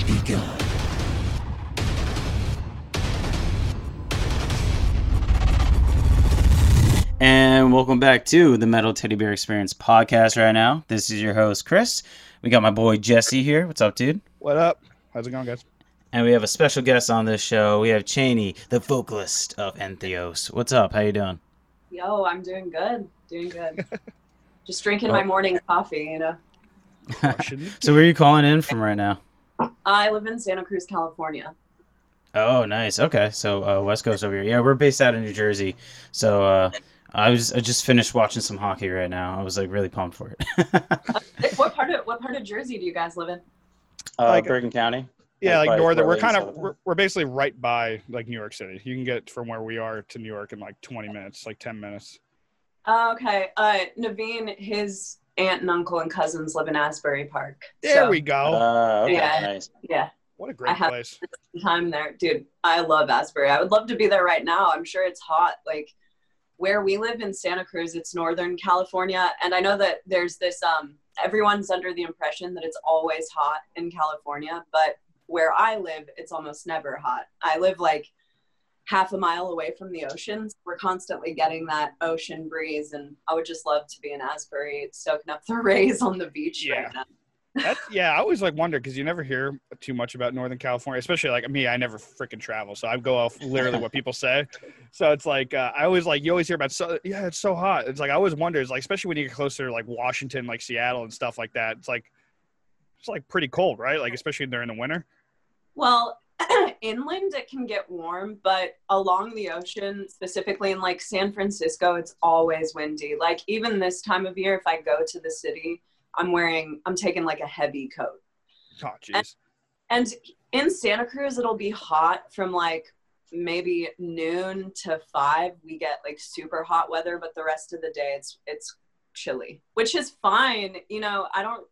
has begun. And welcome back to the Metal Teddy Bear Experience podcast right now. This is your host, Chris. We got my boy Jesse here. What's up, dude? What up? How's it going, guys? And we have a special guest on this show. We have Chaney, the vocalist of Entheos. What's up? How you doing? Yo, I'm doing good. Doing good. Just drinking my morning coffee, you know. So where are you calling in from right now? I live in Santa Cruz, California. Oh, nice. Okay, so uh, West Coast over here. Yeah, we're based out of New Jersey. So uh, I was I just finished watching some hockey right now. I was like really pumped for it. what part of what part of Jersey do you guys live in? uh, Like- Bergen County. Yeah, Like like northern. We're kind of we're, we're basically right by like New York City. You can get from where we are to New York in like 20 minutes, like 10 minutes. Oh, okay. Uh, Naveen, his aunt and uncle and cousins live in Asbury Park. There So, we go. Uh, okay, Yeah. nice. Yeah, what a great have- place. time there, dude. I love Asbury. I would love to be there right now. I'm sure it's hot. Like where we live in Santa Cruz, it's Northern California, and I know that there's this. Um, everyone's under the impression that it's always hot in California, but where I live, it's almost never hot. I live like half a mile away from the ocean. So we're constantly getting that ocean breeze, and I would just love to be in Asbury, soaking up the rays on the beach Yeah. right now. That's, yeah, I always like wonder because you never hear too much about Northern California, especially like me. I never freaking travel, so I go off literally what people say. So it's like uh, I always like you always hear about so yeah, it's so hot. It's like I always wonder, it's like especially when you get closer to like Washington, like Seattle and stuff like that. It's like it's like pretty cold, right? Like especially during the winter. Well, inland it can get warm, but along the ocean, specifically in like San Francisco, it's always windy. Like even this time of year, if I go to the city, I'm wearing, I'm taking like a heavy coat. Oh jeez. And in Santa Cruz, it'll be hot from like maybe noon to five. We get like super hot weather, but the rest of the day it's it's chilly, which is fine. You know, I don't.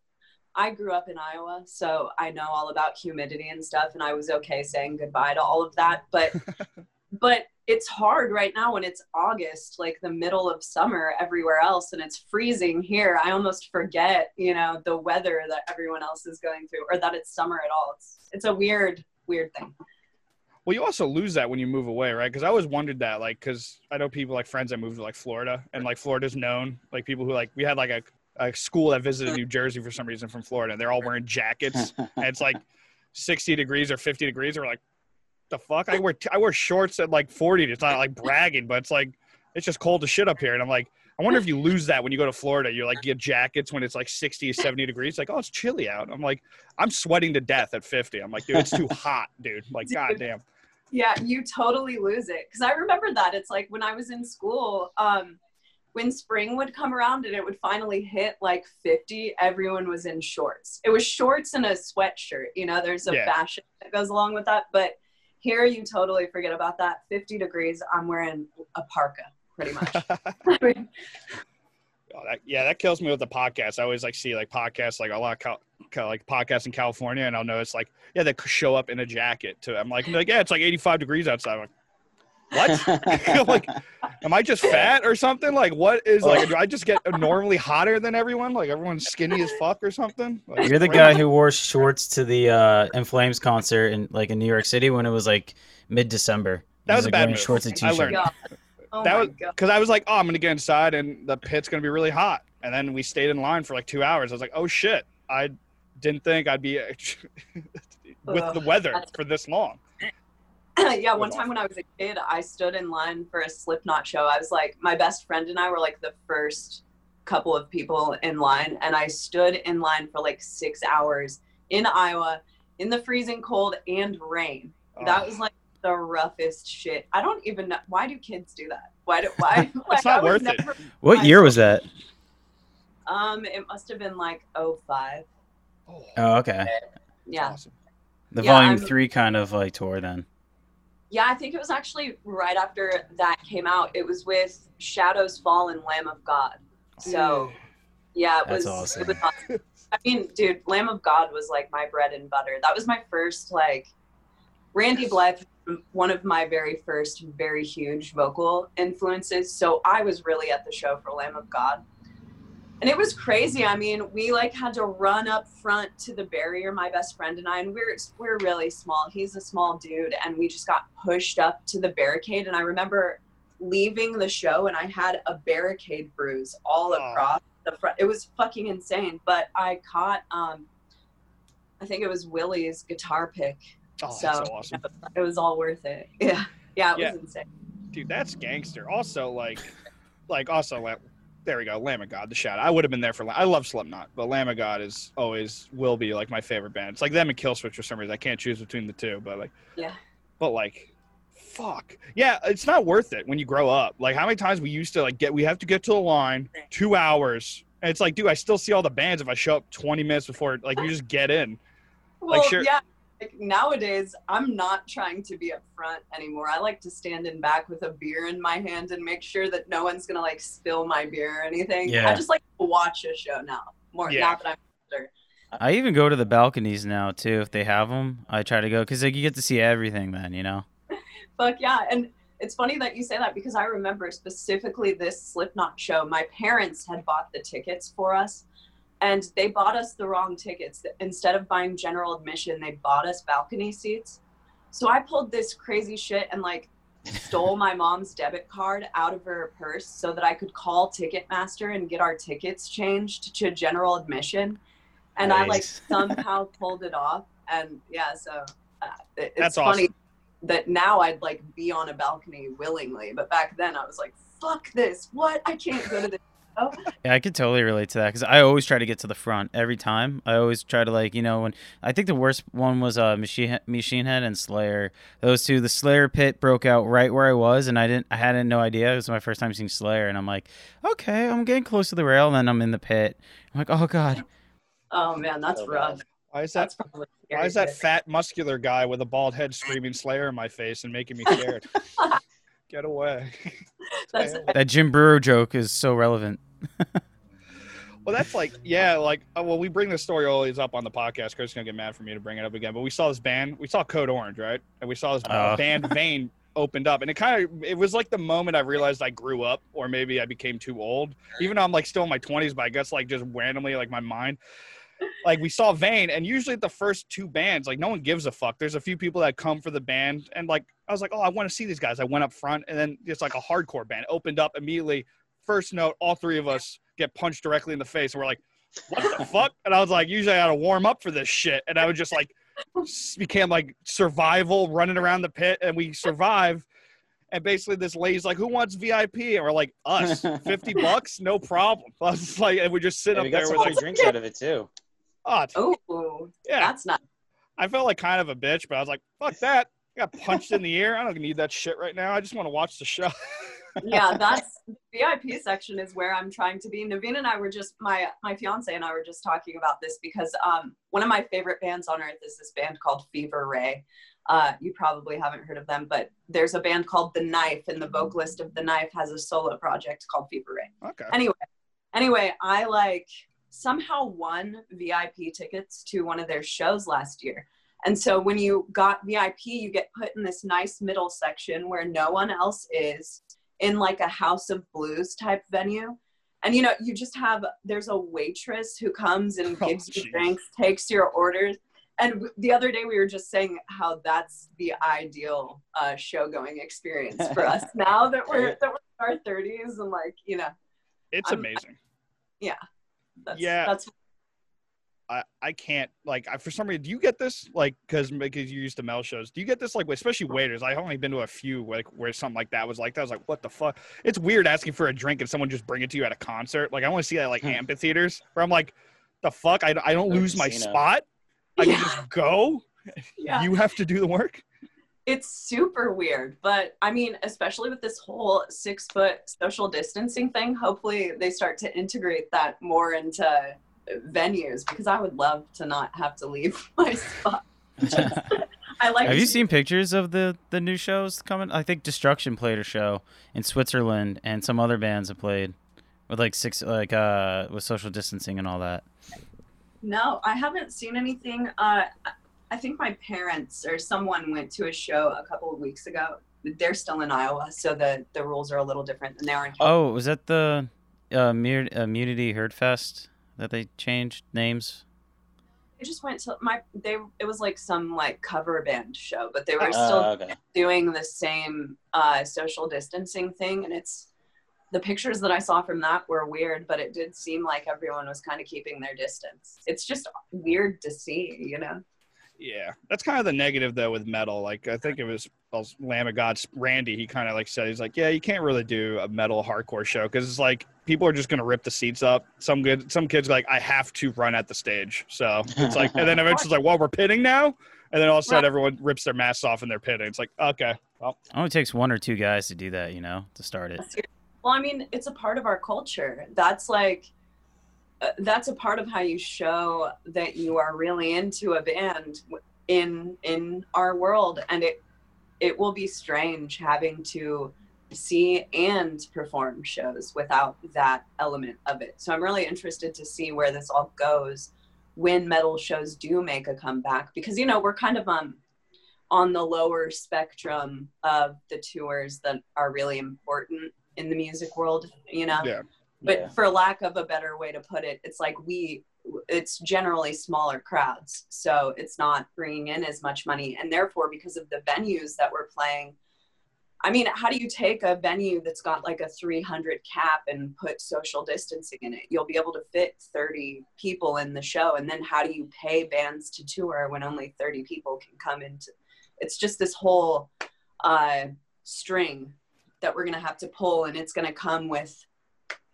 I grew up in Iowa, so I know all about humidity and stuff, and I was okay saying goodbye to all of that. But but it's hard right now when it's August, like the middle of summer everywhere else, and it's freezing here. I almost forget, you know, the weather that everyone else is going through, or that it's summer at all. It's it's a weird weird thing. Well, you also lose that when you move away, right? Because I always wondered that, like, because I know people like friends that moved to like Florida, and like Florida's known, like people who like we had like a, a school that visited New Jersey for some reason from Florida, and they're all wearing jackets, and it's like sixty degrees or fifty degrees, and we're like, the fuck? I wear I wear shorts at like forty. It's not like bragging, but it's like it's just cold as shit up here, and I'm like. I wonder if you lose that when you go to Florida. You're like, get jackets when it's like 60, 70 degrees. Like, oh, it's chilly out. I'm like, I'm sweating to death at 50. I'm like, dude, it's too hot, dude. Like, goddamn. Yeah, you totally lose it. Because I remember that. It's like when I was in school, um, when spring would come around and it would finally hit like 50, everyone was in shorts. It was shorts and a sweatshirt. You know, there's a Yeah. fashion that goes along with that. But here, you totally forget about that. 50 degrees, I'm wearing a parka, pretty much. Oh, that, yeah, that kills me with the podcast. I always like see like podcasts, like a lot of cal- cal- like podcasts in California, and I'll notice like, yeah, they show up in a jacket too. I'm like, I'm like, yeah, it's like 85 degrees outside. Like, what? Like, am I just fat or something? Like, what is like? Do I just get normally hotter than everyone? Like, everyone's skinny as fuck or something? Like, You're the crazy. guy who wore shorts to the uh, In Flames concert in like in New York City when it was like mid December. That was a bad move. Shorts and I t-shirt. learned. Oh that was God. because I was like, oh, I'm gonna get inside and the pit's gonna be really hot. And then we stayed in line for like two hours. I was like, oh shit, I didn't think I'd be with the weather for this long. yeah, one time when I was a kid, I stood in line for a Slipknot show. I was like, my best friend and I were like the first couple of people in line, and I stood in line for like six hours in Iowa in the freezing cold and rain. That Oh. was like the roughest shit. I don't even know why do kids do that. Why do why? like, not I worth it. What year was that? Um, it must have been like 05. Oh, Oh, okay. Yeah. awesome. The Yeah, volume I'm- three kind of like tour then. Yeah, I think it was actually right after that came out. It was with Shadows Fall and Lamb of God. So mm. yeah, it That's was. awesome. It was awesome. I mean, dude, Lamb of God was like my bread and butter. That was my first like Randy Blythe, one of my very first very huge vocal influences. So I was really at the show for Lamb of God. And it was crazy. I mean, we like had to run up front to the barrier, my best friend and I, and we're we're really small. He's a small dude, and we just got pushed up to the barricade. And I remember leaving the show, and I had a barricade bruise all Oh. across the front. It was fucking insane. But I caught, um, I think it was Willie's guitar pick. Oh, so that's so awesome. it was all worth it. Yeah, yeah, it Yeah. was insane. Dude, that's gangster. Also, like, like also, like, there we go. Lamb of God, the shout. I would have been there for. I love Slipknot, but Lamb of God is always will be like my favorite band. It's like them and Killswitch for some reason. I can't choose between the two, but like, Yeah. But like, fuck, yeah, it's not worth it when you grow up. Like, how many times we used to like get? We have to get to the line two hours, and it's like, dude, I still see all the bands if I show up twenty minutes before. Like, you just get in. Well, sure- yeah. Like nowadays, I'm not trying to be up front anymore. I like to stand in back with a beer in my hand and make sure that no one's gonna like spill my beer or anything. Yeah. I just like to watch a show now more Yeah. now that I'm older. I even go to the balconies now too if they have them. I try to go because like you get to see everything then, you know. Fuck yeah. And it's funny that you say that because I remember specifically this Slipknot show. My parents had bought the tickets for us and they bought us the wrong tickets. Instead of buying general admission, they bought us balcony seats. So I pulled this crazy shit and like stole my mom's debit card out of her purse so that I could call Ticketmaster and get our tickets changed to general admission. And I like somehow pulled it off. And yeah, so uh, it- it's That's funny awesome. that now I'd like be on a balcony willingly, but back then I was like, "Fuck this! What? I can't go to this." Show." Yeah, I could totally relate to that because I always try to get to the front every time. I always try to like you know when I think the worst one was uh Machine Machine Head and Slayer. Those two, the Slayer pit broke out right where I was, and I didn't I had no idea. It was my first time seeing Slayer, and I'm like, okay, I'm getting close to the rail, and then I'm in the pit. I'm like, oh god, Oh man, that's So rough. bad. Why is that? Why is that fat, muscular guy with a bald head screaming Slayer in my face and making me scared? Get away. That's that Jim Breuer joke is so relevant. Well, that's like, yeah, like, uh, well, we bring this story always up on the podcast. Chris is gonna get mad for me to bring it up again, but we saw this band, we saw Code Orange, right? And we saw this Uh. band Vein opened up, and it kind of, it was like the moment I realized I grew up, or maybe I became too old. Even though I'm like still in my 20s, but I guess like just randomly, like my mind. Like we saw Vein, and usually the first two bands, like no one gives a fuck. There's a few people that come for the band, and like I was like, oh, I want to see these guys. I went up front, and then it's like a hardcore band opened up immediately. First note, all three of us get punched directly in the face, and we're like, what the fuck? And I was like, usually I gotta warm up for this shit, and I was just like became like survival, running around the pit, and we survive. And basically, this lady's like, "Who wants VIP?" And we're like, "Us, fifty bucks, no problem." I was like, and we just sit Yeah, up we got there some with like, drinks out of it too. Oh, oh, yeah. that's not. I felt like kind of a bitch, but I was like, "Fuck that!" I got punched in the ear. I don't need that shit right now. I just want to watch the show. Yeah, that's the VIP section is where I'm trying to be. Naveen and I were just my my fiance and I were just talking about this because um one of my favorite bands on earth is this band called Fever Ray. Uh, you probably haven't heard of them, but there's a band called The Knife, and the vocalist of The Knife has a solo project called Fever Ray. okay. anyway anyway i like somehow won vip tickets to one of their shows last year. And so when you got vip you get put in this nice middle section where no one else is in like a house of blues type venue. And you know you just have there's a waitress who comes and Oh, gives you drinks takes your orders. And the other day we were just saying how that's the ideal uh, show going experience for us now that we're that we're in our 30s and like you know. It's I'm- amazing. That's, Yeah. that's I, I can't like I, for some reason. Do you get this like because because you used to Mel shows? Do you get this like especially waiters? I've only been to a few like where something like that was like that. I was like, what the fuck? It's weird asking for a drink and someone just bring it to you at a concert. Like I want to see that like Hmm. amphitheaters where I'm like, the fuck? I, I don't Or lose my spot. I can just go. yeah. You have to do the work. It's super weird but i mean especially with this whole six foot social distancing thing hopefully they start to integrate that more into venues because i would love to not have to leave my spot i like Have you seen pictures of the the new shows coming? I think Destruction played a show in Switzerland, and some other bands have played with like six like uh with social distancing and all that. no i haven't seen anything uh i think my parents or someone went to a show a couple of weeks ago they're still in iowa so the the rules are a little different than they are in Oh, was that the uh, Mir- Immunity Herd Fest that they changed names? I just went to my they it was like some like cover band show, but they were Uh, still okay. doing the same uh, social distancing thing, and it's the pictures that I saw from that were weird, but it did seem like everyone was kind of keeping their distance. It's just weird to see, you know. Yeah, that's kind of the negative though with metal. Like I think it was well, Lamb of God's Randy. He kind of like said he's like, yeah, you can't really do a metal hardcore show because it's like people are just gonna rip the seats up. Some good, some kids are like, I have to run at the stage. So it's like, and then eventually it's like, well, we're pitting now, and then all of a sudden everyone rips their masks off and they're pitting. It's like, okay, well, It only takes one or two guys to do that, you know, to start it. Well, I mean, it's a part of our culture. That's like, that's a part of how you show that you are really into a band in in our world, and it it will be strange having to see and perform shows without that element of it. So I'm really interested to see where this all goes when metal shows do make a comeback because you know we're kind of um on the lower spectrum of the tours that are really important in the music world, you know. yeah, But Yeah. for lack of a better way to put it, it's like we it's generally smaller crowds. So it's not bringing in as much money and therefore because of the venues that we're playing I mean, how do you take a venue that's got like a 300 cap and put social distancing in it? You'll be able to fit 30 people in the show. And then how do you pay bands to tour when only 30 people can come into? It's just this whole uh, string that we're going to have to pull, and it's going to come with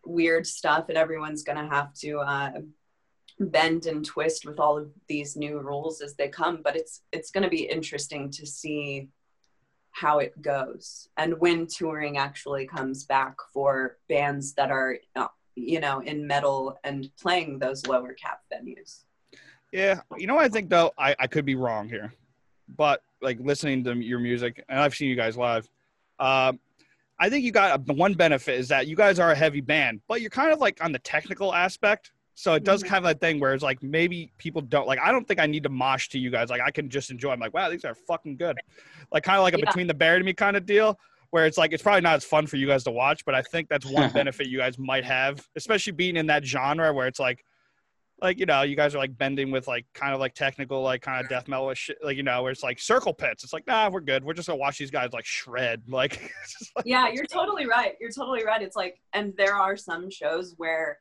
weird stuff, and everyone's going to have to uh, bend and twist with all of these new rules as they come. But it's it's going to be interesting to see how it goes and when touring actually comes back for bands that are uh, you know in metal and playing those lower cap venues yeah. You know, I think though, I I could be wrong here, but like listening to your music, and I've seen you guys live. Um, I think you got a, one benefit is that you guys are a heavy band, but you're kind of like on the technical aspect. So it does Mhm. have that thing where it's like maybe people don't like. I don't think I need to mosh to you guys. Like I can just enjoy. I'm like, wow, these are fucking good. Like kind of like a Yeah. Between the Buried and Me kind of deal. Where it's like it's probably not as fun for you guys to watch, but I think that's one benefit you guys might have, especially being in that genre where it's like, like you know, you guys are like bending with like kind of like technical, like kind of death metal shit, like you know, where it's like circle pits. It's like, nah, we're good. We're just gonna watch these guys like shred. Like, like- yeah you're totally right you're totally right it's like and there are some shows where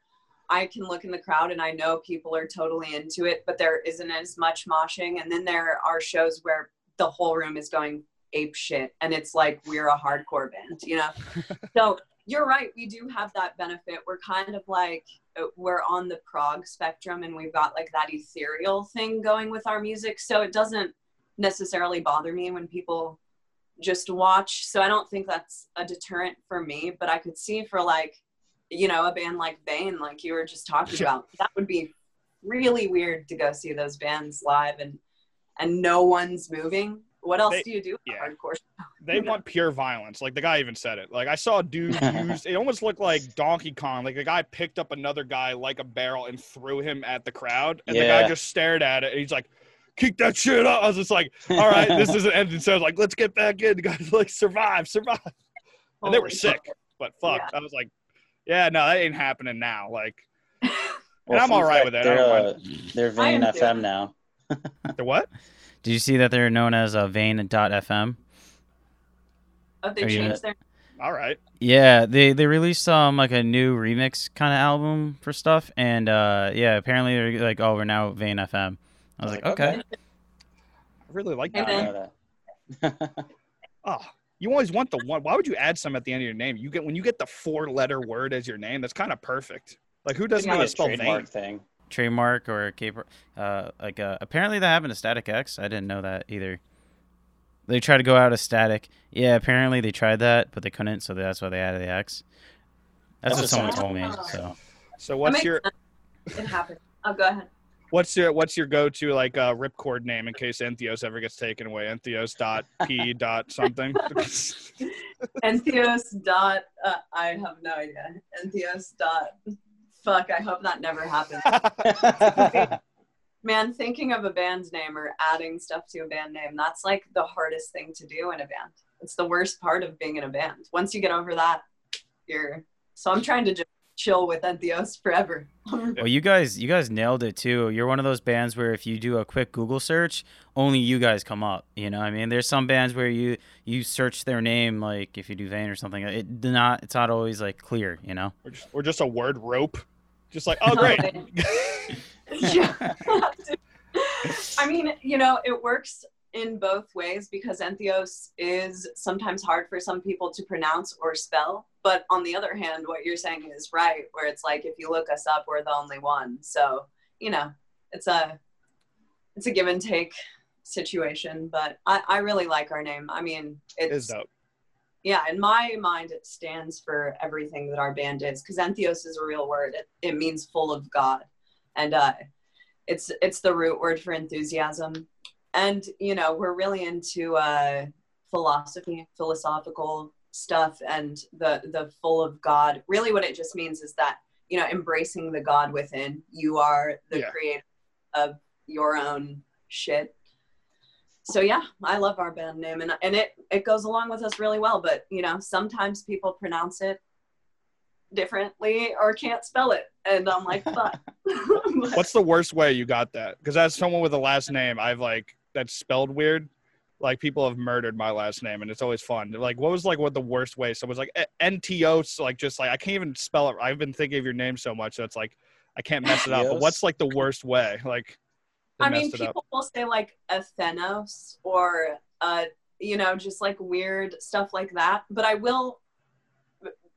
i can look in the crowd and i know people are totally into it but there isn't as much moshing and then there are shows where the whole room is going ape shit and it's like we're a hardcore band you know so you're right we do have that benefit. We're kind of like uh, we're on the prog spectrum and we've got like that ethereal thing going with our music. So it doesn't necessarily bother me when people just watch. So i don't think that's a deterrent for me but i could see for like you know a band like Bane, like you were just talking about that would be really weird to go see those bands live and and no one's moving what else They- do you do with yeah. hardcore they want pure violence. Like the guy even said it. Like I saw a dude use it almost looked like Donkey Kong. Like the guy picked up another guy like a barrel and threw him at the crowd, and the guy just stared at it. And he's like, "Kick that shit up!" I was just like, "All right, this isn't ending." So I was like, "Let's get back in." The guys like, "Survive, survive," and they were Holy sick. But fuck, Yeah. I was like, "Yeah, no, that ain't happening now." Like Well, I'm all right fact, with that. They're, don't uh, they're I am Vein too. FM now. the what? Did you see that they're known as uh, Vein.fm? oh they Are you- changed their All right. Yeah, they they released um like a new remix kind of album for stuff, and uh yeah, apparently they're like, oh, we're now Vein FM. I was like, okay. I really like that. I man. know that. Oh, you always want the one. Why would you add some at the end of your name? You get when you get the four-letter word as your name. That's kind of perfect. Like who doesn't know how to a spell trademark thing. Trademark or a cape, uh, like uh, apparently that happened to Static X. I didn't know that either. They tried to go out of Static. Yeah, apparently they tried that, but they couldn't, so that's why they added the X. That's That what someone told me. So So what's your sense. it happened oh go ahead what's your what's your go-to like uh, ripcord name in case Entheos ever gets taken away? Entheos dot p dot something. Entheos dot uh, I have no idea. Entheos dot fuck, I hope that never happens. Man, thinking of a band name or adding stuff to a band name, that's like the hardest thing to do in a band. It's the worst part of being in a band. Once you get over that, you're so I'm trying to just chill with Entheos forever. Well, you guys, you guys nailed it too. You're one of those bands where if you do a quick Google search, only you guys come up. You know, I mean, there's some bands where you you search their name, like if you do Vein or something, it not, it's not always like clear. You know. We're just, we're just a word rope. Just like, oh great. yeah. I mean, you know, it works in both ways because Entheos is sometimes hard for some people to pronounce or spell. But on the other hand, what you're saying is right, where it's like if you look us up, we're the only one. So, you know, it's a it's a give and take situation. But I, I really like our name. I mean, Is it's dope. Yeah, in my mind, it stands for everything that our band is because Entheos is a real word. It, it means full of God, and uh, it's it's the root word for enthusiasm. And you know, we're really into uh, philosophy, philosophical stuff, and the the full of God. Really, what it just means is that you know, embracing the God within. You are the Yeah. creator of your own shit so yeah i love our band name and, and it it goes along with us really well but you know sometimes people pronounce it differently or can't spell it and i'm like fuck What's the worst way you got that? Because as someone with a last name, I've like that's spelled weird. Like people have murdered my last name, and it's always fun. Like, what was like what the worst way? Someone's like "Eh, NTOs, like just like I can't even spell it. I've been thinking of your name so much that it's like I can't mess it up. But what's like the worst way? Like, they i mean people will say like athenos or uh you know just like weird stuff like that but i will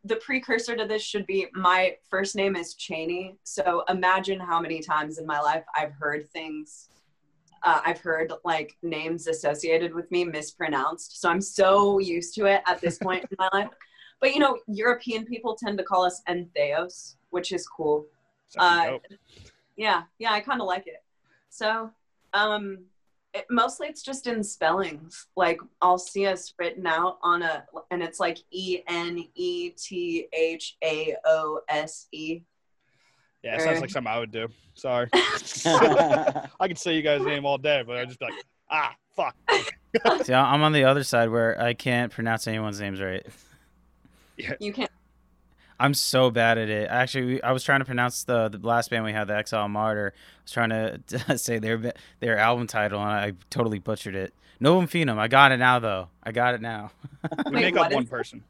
the precursor to this should be my first name is chaney so imagine how many times in my life i've heard things uh, I've heard like names associated with me mispronounced. So I'm so used to it at this point in my life. But you know, European people tend to call us Entheos, which is cool. Uh. Yeah, yeah, I kind of like it. So, um, it, mostly it's just in spellings. Like I'll see us written out on a, and it's like E N E T H A O S E. Yeah, it sounds like something I would do. Sorry. I could say you guys' name all day, but I'd just be like, ah, fuck. See, I- I'm on the other side where I can't pronounce anyone's names right. You can't. I'm so bad at it. Actually, we- I was trying to pronounce the the last band we had, the Exile Martyr. I was trying to say their their album title, and I totally butchered it. Novum Phenum. I got it now, though. I got it now. We Wait, make up one is- person.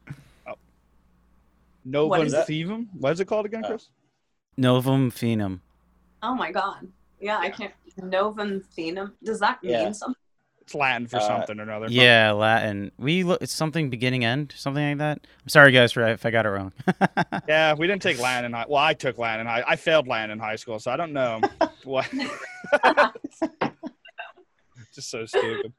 Oh. Novum is it? Thevum? What is it called again, Oh. Chris? Novum Phenum. Oh my god. Yeah, I can't. Novum Thenum. Does that mean Yeah. something? It's Latin for Uh, something or another. Yeah, Latin. We look. It's something beginning end, something like that. I'm sorry, guys, for if I got it wrong. Yeah, we didn't take Latin in high. Well, I took Latin in high. I failed Latin in high school, so I don't know what. Just so stupid.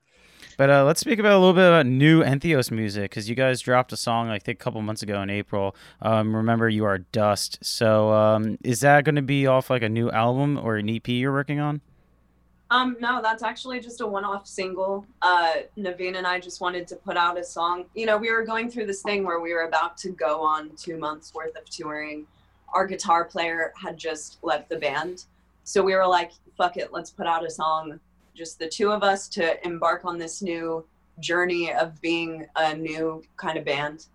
But uh, let's speak about a little bit about new Entheos music because you guys dropped a song I think a couple months ago in April. Um, remember, you are dust. So um, is that going to be off like a new album or an EP you're working on? Um, no, that's actually just a one-off single. Uh, Naveen and I just wanted to put out a song. You know, we were going through this thing where we were about to go on two months worth of touring. Our guitar player had just left the band, so we were like, "Fuck it, let's put out a song." Just the two of us to embark on this new journey of being a new kind of band.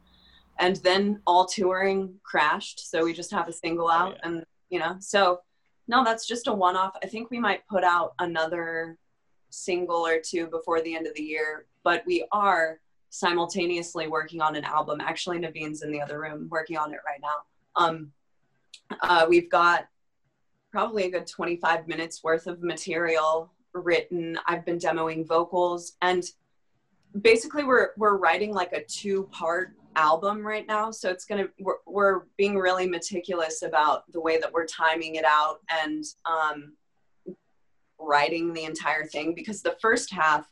And then all touring crashed, so we just have a single out, yeah. and you know, so no, that's just a one off. I think we might put out another single or two before the end of the year, but we are simultaneously working on an album. Actually, Naveen's in the other room working on it right now. Um, uh, we've got probably a good 25 minutes worth of material written. I've been demoing vocals and basically we're we're writing like a two part album right now so it's gonna we're, we're being really meticulous about the way that we're timing it out and um, writing the entire thing because the first half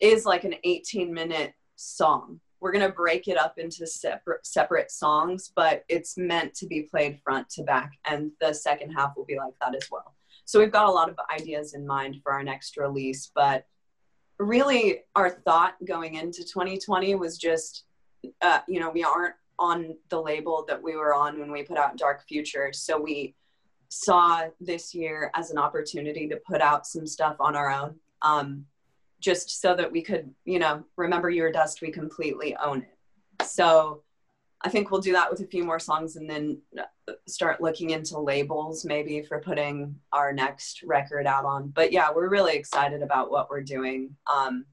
is like an 18 minute song. We're gonna break it up into separate separate songs but it's meant to be played front to back and the second half will be like that as well. So we've got a lot of ideas in mind for our next release but really our thought going into 2020 was just uh, you know, we aren't on the label that we were on when we put out Dark Future. So we saw this year as an opportunity to put out some stuff on our own, um, just so that we could, you know, remember your dust, we completely own it. So I think we'll do that with a few more songs and then start looking into labels maybe for putting our next record out on. But yeah, we're really excited about what we're doing. Um,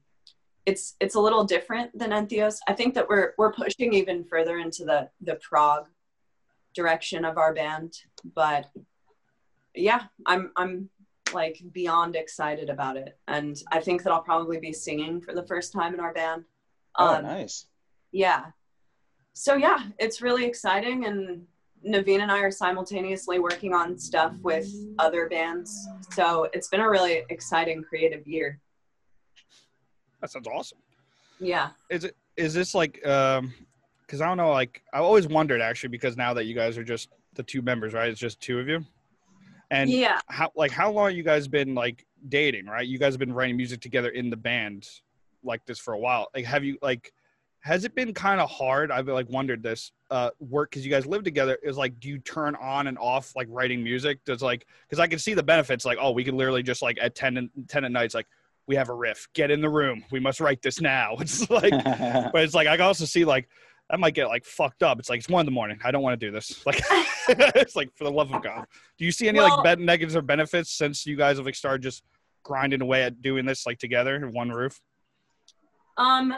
it's it's a little different than Entheos. I think that we're we're pushing even further into the the prog direction of our band, but yeah, I'm I'm like beyond excited about it, and I think that I'll probably be singing for the first time in our band. Oh, Um, nice. yeah so yeah it's really exciting and naveen and i are simultaneously working on stuff with other bands so it's been a really exciting creative year That sounds awesome. yeah. Is it is this like um because I don't know like I always wondered actually because now that you guys are just the two members right? It's just two of you? And yeah. how like how long you guys been like dating right? You guys have been writing music together in the band like this for a while. Like have you like has it been kind of hard? I've like wondered this uh work because you guys live together. Is like do you turn on and off like writing music? Does like because i can see the benefits like oh we can literally just like at 10 and 10 at nights like we have a riff get in the room we must write this now it's like but it's like I can also see like I might get like fucked up. It's like it's one in the morning. I don't want to do this. Like it's like for the love of God. Do you see any Well- like bad negatives or benefits since you guys have like started just grinding away at doing this like together in one roof? um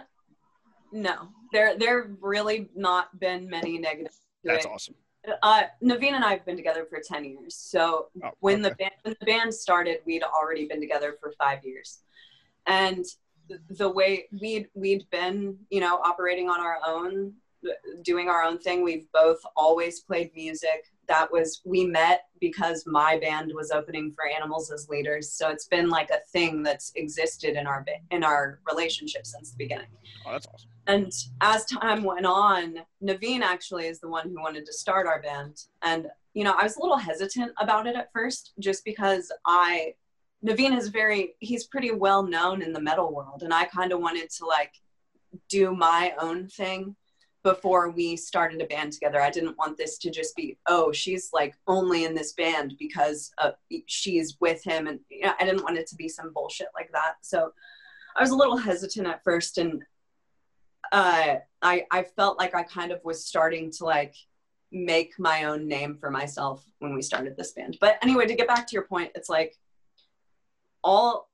no there there really not been many negatives That's it. awesome. uh naveen and i have been together for 10 years so Oh, when the band when the band started we'd already been together for five years and the way we'd we'd been you know operating on our own doing our own thing we've both always played music that was we met because my band was opening for animals as leaders so it's been like a thing that's existed in our in our relationship since the beginning Oh, that's awesome. and as time went on, Naveen actually is the one who wanted to start our band. And, you know, I was a little hesitant about it at first just because I, Naveen is very, he's pretty well known in the metal world. And I kind of wanted to like do my own thing before we started a band together. I didn't want this to just be, oh, she's like only in this band because uh, she's with him. And you know, I didn't want it to be some bullshit like that. So I was a little hesitant at first. And uh, I I felt like I kind of was starting to like make my own name for myself when we started this band. But anyway, to get back to your point, it's like all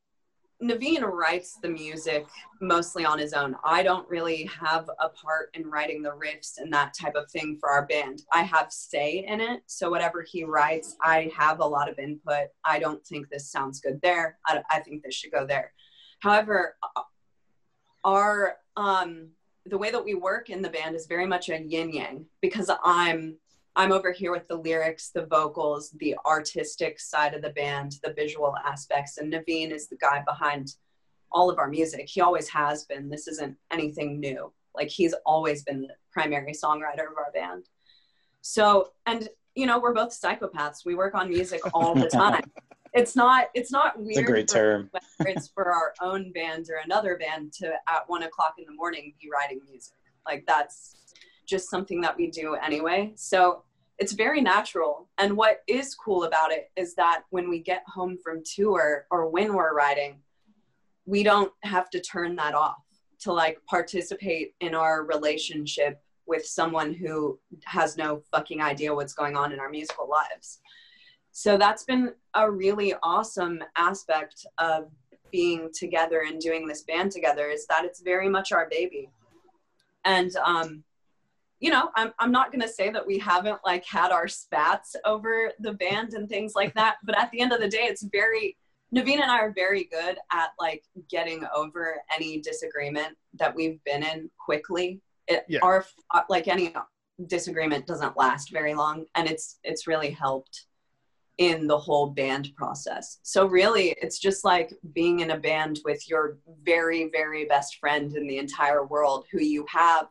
Naveen writes the music mostly on his own. I don't really have a part in writing the riffs and that type of thing for our band. I have say in it. So whatever he writes, I have a lot of input. I don't think this sounds good there. I, I think this should go there. However, our um the way that we work in the band is very much a yin yang because I'm I'm over here with the lyrics, the vocals, the artistic side of the band, the visual aspects, and Naveen is the guy behind all of our music. He always has been. This isn't anything new. Like he's always been the primary songwriter of our band. So, and you know, we're both psychopaths. We work on music all the time. it's not it's not weird. It's a great for- term. whether it's for our own band or another band to at one o'clock in the morning be writing music. Like that's just something that we do anyway. So it's very natural. And what is cool about it is that when we get home from tour or when we're writing, we don't have to turn that off to like participate in our relationship with someone who has no fucking idea what's going on in our musical lives. So that's been a really awesome aspect of being together and doing this band together is that it's very much our baby. And um you know, I'm I'm not going to say that we haven't like had our spats over the band and things like that, but at the end of the day it's very Naveen and I are very good at like getting over any disagreement that we've been in quickly. It, Yeah. Our uh, like any disagreement doesn't last very long, and it's it's really helped in the whole band process. So really, it's just like being in a band with your very very best friend in the entire world, who you have.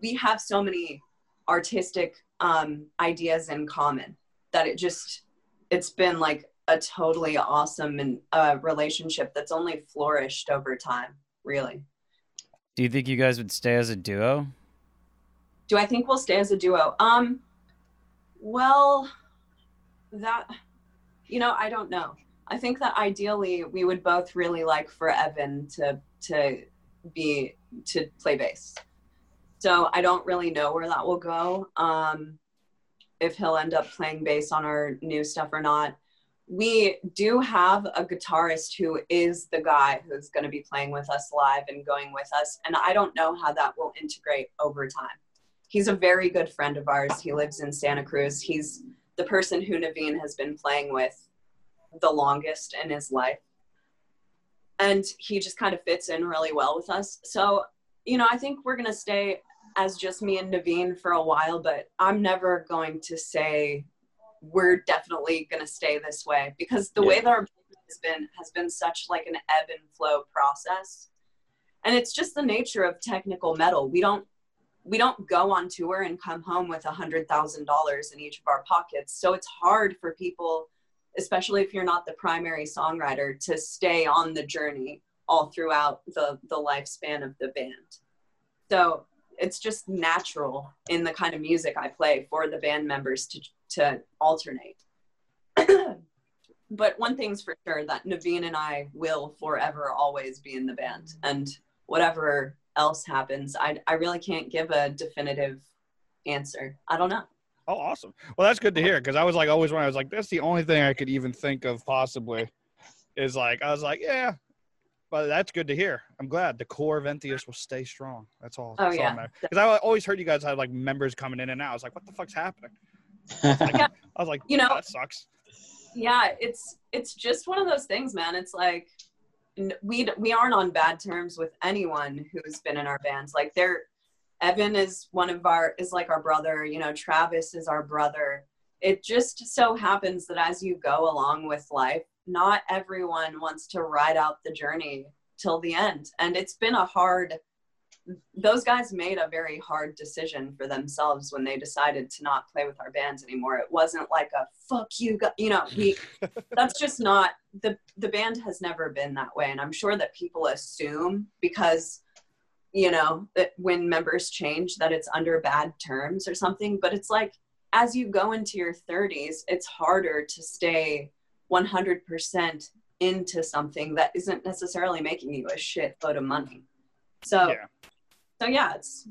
We have so many artistic um, ideas in common that it just it's been like a totally awesome and uh, relationship that's only flourished over time. Really. Do you think you guys would stay as a duo? Do I think we'll stay as a duo? Um, well, that, you know, I don't know. I think that ideally we would both really like for Evan to to be to play bass. So I don't really know where that will go. Um, if he'll end up playing bass on our new stuff or not. We do have a guitarist who is the guy who's going to be playing with us live and going with us. And I don't know how that will integrate over time. He's a very good friend of ours. He lives in Santa Cruz. He's the person who Naveen has been playing with the longest in his life. And he just kind of fits in really well with us. So, you know, I think we're going to stay as just me and Naveen for a while, but I'm never going to say we're definitely going to stay this way because the Yeah. way that our business has been has been such like an ebb and flow process. And it's just the nature of technical metal. We don't we don't go on tour and come home with a hundred thousand dollars in each of our pockets. So it's hard for people, especially if you're not the primary songwriter, to stay on the journey all throughout the the lifespan of the band. So it's just natural in the kind of music I play for the band members to to alternate. but one thing's for sure that Naveen and I will forever always be in the band and whatever else happens, I I really can't give a definitive answer. I don't know. Oh, awesome. Well, that's good to hear because I was like always when I was like, that's the only thing I could even think of possibly is like I was like, yeah, but that's good to hear. I'm glad the core of Entheos will stay strong. That's all. Oh, yeah. Because I always heard you guys had like members coming in and out. I was like, what the fuck's happening? Like, Yeah. I was like, You know- that sucks. yeah it's it's just one of those things man it's like we we aren't on bad terms with anyone who's been in our bands like they're evan is one of our is like our brother you know travis is our brother it just so happens that as you go along with life not everyone wants to ride out the journey till the end and it's been a hard those guys made a very hard decision for themselves when they decided to not play with our bands anymore. It wasn't like a fuck you, gu-" you know. We that's just not the the band has never been that way, and I'm sure that people assume because you know that when members change that it's under bad terms or something. But it's like as you go into your 30s, it's harder to stay 100% into something that isn't necessarily making you a shitload of money. So Yeah. so yeah, it's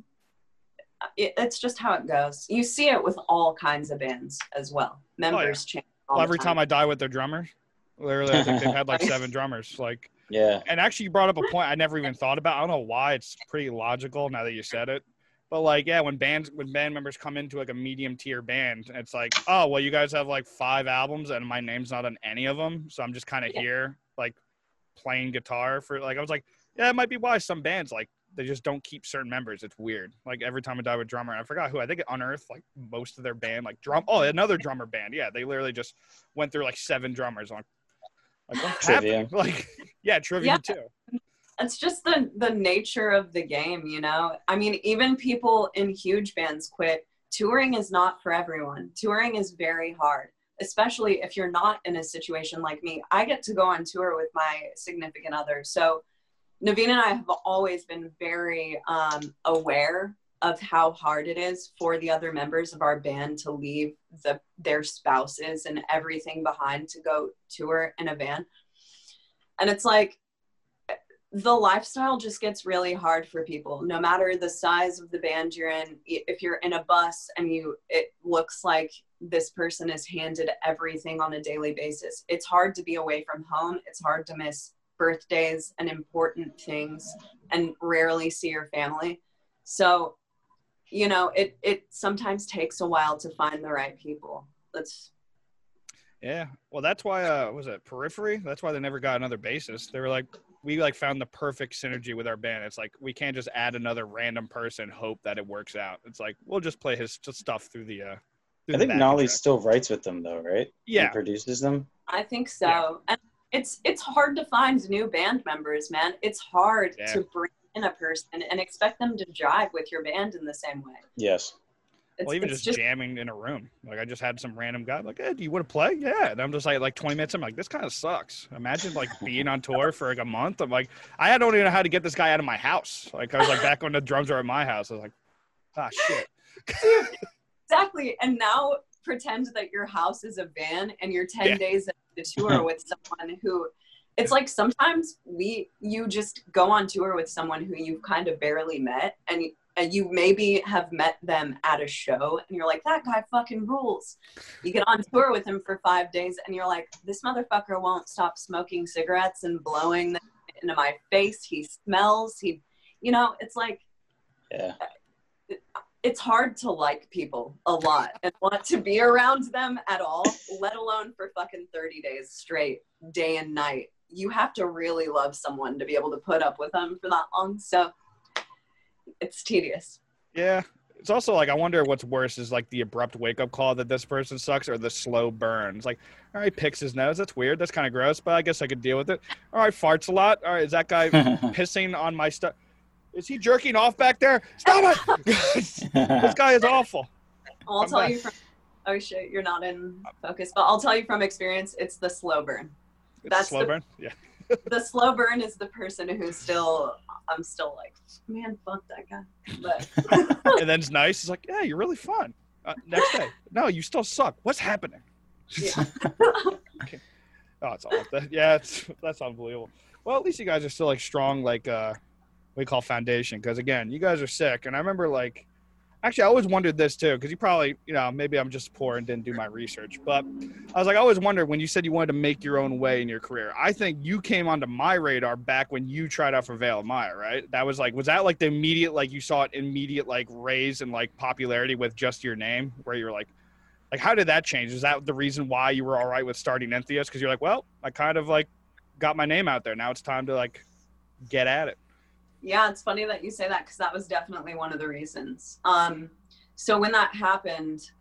it, it's just how it goes. You see it with all kinds of bands as well. Oh, Members change. All Well, the every time I die with their drummer, literally, I think they've had like seven drummers. Like, yeah. and actually, you brought up a point I never even thought about. I don't know why it's pretty logical now that you said it. But like, yeah, when bands when band members come into like a medium tier band, it's like, oh well, you guys have like five albums and my name's not on any of them, so I'm just kind of Yeah. here like playing guitar for like I was like, yeah, it might be why some bands like they just don't keep certain members. It's weird. Like every time I die with drummer, I forgot who. I think Unearth, like most of their band, like drum. Oh, another drummer band. Yeah, they literally just went through like seven drummers. on like what's Trivium. happening? Like yeah, trivia Yeah. too. It's just the the nature of the game, you know. I mean, even people in huge bands quit. Touring is not for everyone. Touring is very hard, especially if you're not in a situation like me. I get to go on tour with my significant other, so Naveen and I have always been very um, aware of how hard it is for the other members of our band to leave the their spouses and everything behind to go tour in a van. And it's like the lifestyle just gets really hard for people no matter the size of the band you're in if you're in a bus and you it looks like this person is handed everything on a daily basis it's hard to be away from home it's hard to miss birthdays and important things and rarely see your family so you know it it sometimes takes a while to find the right people that's Yeah. Well, that's why. Uh, was it Periphery? That's why they never got another bassist. They were like, we like found the perfect synergy with our band. It's like we can't just add another random person, hope that it works out. It's like we'll just play his just stuff through the. uh through I think Nolly still writes with them though, right? Yeah. He produces them. I think so. Yeah. And it's it's hard to find new band members, man. It's hard Yeah. to bring in a person and expect them to jive with your band in the same way. Yes. It's, well, even it's just, jamming in a room. Like I just had some random guy like, "Hey, do you want to play?" Yeah, and I'm just like, like 20 minutes. I'm like, this kind of sucks. Imagine like being on tour for like a month. I'm like, I don't even know how to get this guy out of my house. Like I was like back when the drums were at my house. I was like, ah, shit. exactly. And now pretend that your house is a van and you're 10 Yeah. days into the tour with someone who it's like sometimes we you just go on tour with someone who you've kind of barely met and and you maybe have met them at a show and you're like that guy fucking rules you get on tour with him for five days and you're like this motherfucker won't stop smoking cigarettes and blowing them into my face he smells he you know it's like Yeah. it's hard to like people a lot and want to be around them at all, let alone for fucking 30 days straight, day and night. You have to really love someone to be able to put up with them for that long. So it's tedious. Yeah. It's also like I wonder what's worse is like the abrupt wake up call that this person sucks or the slow burn. It's like, all right, picks his nose. That's weird. That's kind of gross, but I guess I could deal with it. All right, farts a lot. All right, is that guy pissing on my stuff? Is he jerking off back there? Stop it! this guy is awful. I'll I'm tell back. you from, oh shit, you're not in focus, but I'll tell you from experience, it's the slow burn. It's That's slow the- burn. Yeah. The slow burn is the person who's still, I'm still like, man, fuck that guy. But and then it's nice. It's like, yeah, you're really fun. Uh, next day, no, you still suck. What's happening? Yeah. oh, it's all that, yeah, it's that's unbelievable. Well, at least you guys are still like strong, like uh, what we call foundation. Because again, you guys are sick, and I remember like, actually, I always wondered this too. Because you probably, you know, maybe I'm just poor and didn't do my research, but I was like, I always wondered when you said you wanted to make your own way in your career. I think you came onto my radar back when you tried out for of Maya, right? That was like, was that like the immediate, like you saw it immediate like raise and like popularity with just your name, where you were like, like how did that change? Is that the reason why you were all right with starting Entheos? Because you're like, well, I kind of like got my name out there. Now it's time to like get at it. Yeah, it's funny that you say that because that was definitely one of the reasons. Um, so when that happened,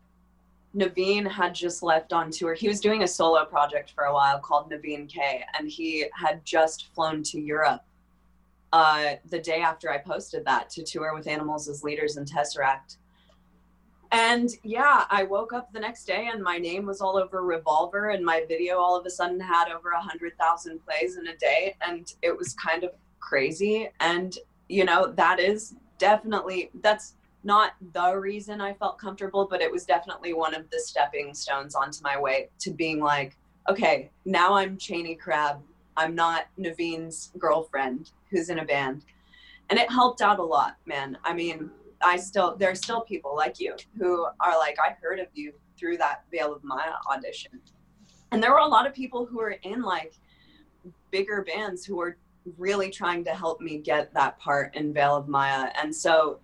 Navene had just left on tour. He was doing a solo project for a while called Navene K, and he had just flown to Europe uh, the day after I posted that to tour with Animals as Leaders in Tesseract. And yeah, I woke up the next day and my name was all over Revolver, and my video all of a sudden had over a hundred thousand plays in a day, and it was kind of crazy. And you know, that is definitely that's not the reason I felt comfortable, but it was definitely one of the stepping stones onto my way to being like, okay, now I'm Chaney Crabb. I'm not Navene's girlfriend who's in a band. And it helped out a lot, man. I mean, I still there are still people like you who are like, I heard of you through that Veil of Maya audition. And there were a lot of people who were in like bigger bands who were really trying to help me get that part in Veil of Maya. And so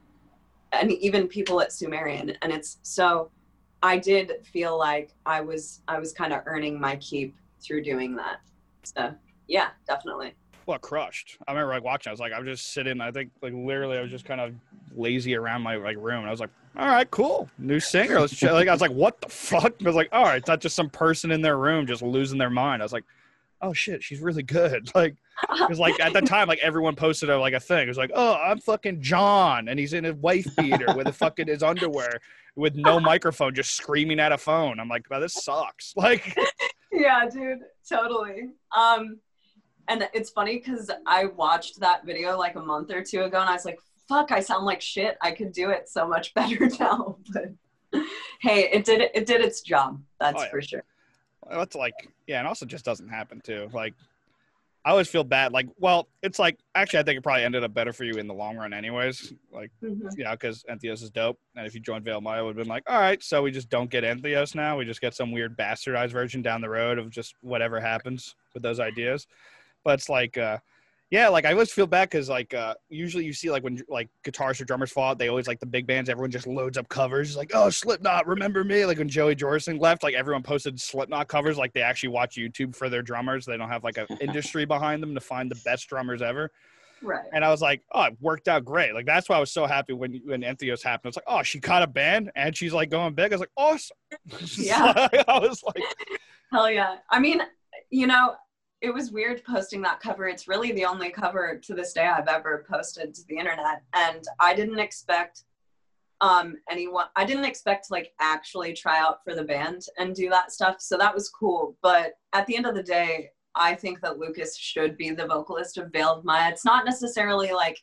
and even people at Sumerian. And it's so I did feel like I was I was kind of earning my keep through doing that. So yeah, definitely. Well, crushed. I remember like watching. I was like, I was just sitting. I think like literally, I was just kind of lazy around my like room. And I was like, all right, cool, new singer. Let's check. like I was like, what the fuck? I was like, all right, not just some person in their room just losing their mind. I was like, oh shit, she's really good. Like because like at the time, like everyone posted a, like a thing. It was like, oh, I'm fucking John, and he's in his wife beater with a fucking his underwear with no microphone, just screaming at a phone. I'm like, wow, this sucks. Like, yeah, dude, totally. Um, and it's funny because I watched that video like a month or two ago, and I was like, "Fuck, I sound like shit. I could do it so much better now." But hey, it did it did its job. That's Oh, yeah. for sure. That's like yeah and also just doesn't happen too. Like i always feel bad like well it's like actually i think it probably ended up better for you in the long run anyways. Like Mhm. you know because entheos is dope and if you joined Veil maya would have been like all right so we just don't get entheos now. We just get some weird bastardized version down the road of just whatever happens with those ideas. But it's like uh yeah, like I always feel bad because like uh, usually you see like when like guitarists or drummers fall out, they always like the big bands. Everyone just loads up covers, like oh Slipknot, remember me? Like when Joey Jordison left, like everyone posted Slipknot covers, like they actually watch YouTube for their drummers. They don't have like an industry behind them to find the best drummers ever. Right. And I was like, oh, it worked out great. Like that's why I was so happy when when Entheos happened. It's like, oh, she caught a band and she's like going big. I was like, awesome. Yeah. I was like, Hell yeah. I mean, you know, it was weird posting that cover. It's really the only cover to this day I've ever posted to the internet. And I didn't expect um anyone I didn't expect to like actually try out for the band and do that stuff. So that was cool. But at the end of the day, I think that Lucas should be the vocalist of Veil of Maya. It's not necessarily like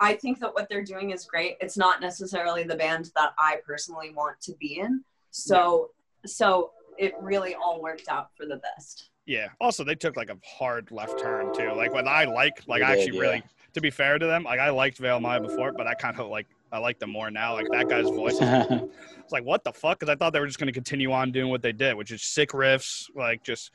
I think that what they're doing is great. It's not necessarily the band that I personally want to be in. So so it really all worked out for the best. Yeah. Also, they took like a hard left turn too. Like what I like, like They I did, actually yeah. really to be fair to them, like I liked Veil Maya before, but I kind of like I like them more now. Like that guy's voice, it's like what the fuck? Because I thought they were just gonna continue on doing what they did, which is sick riffs, like just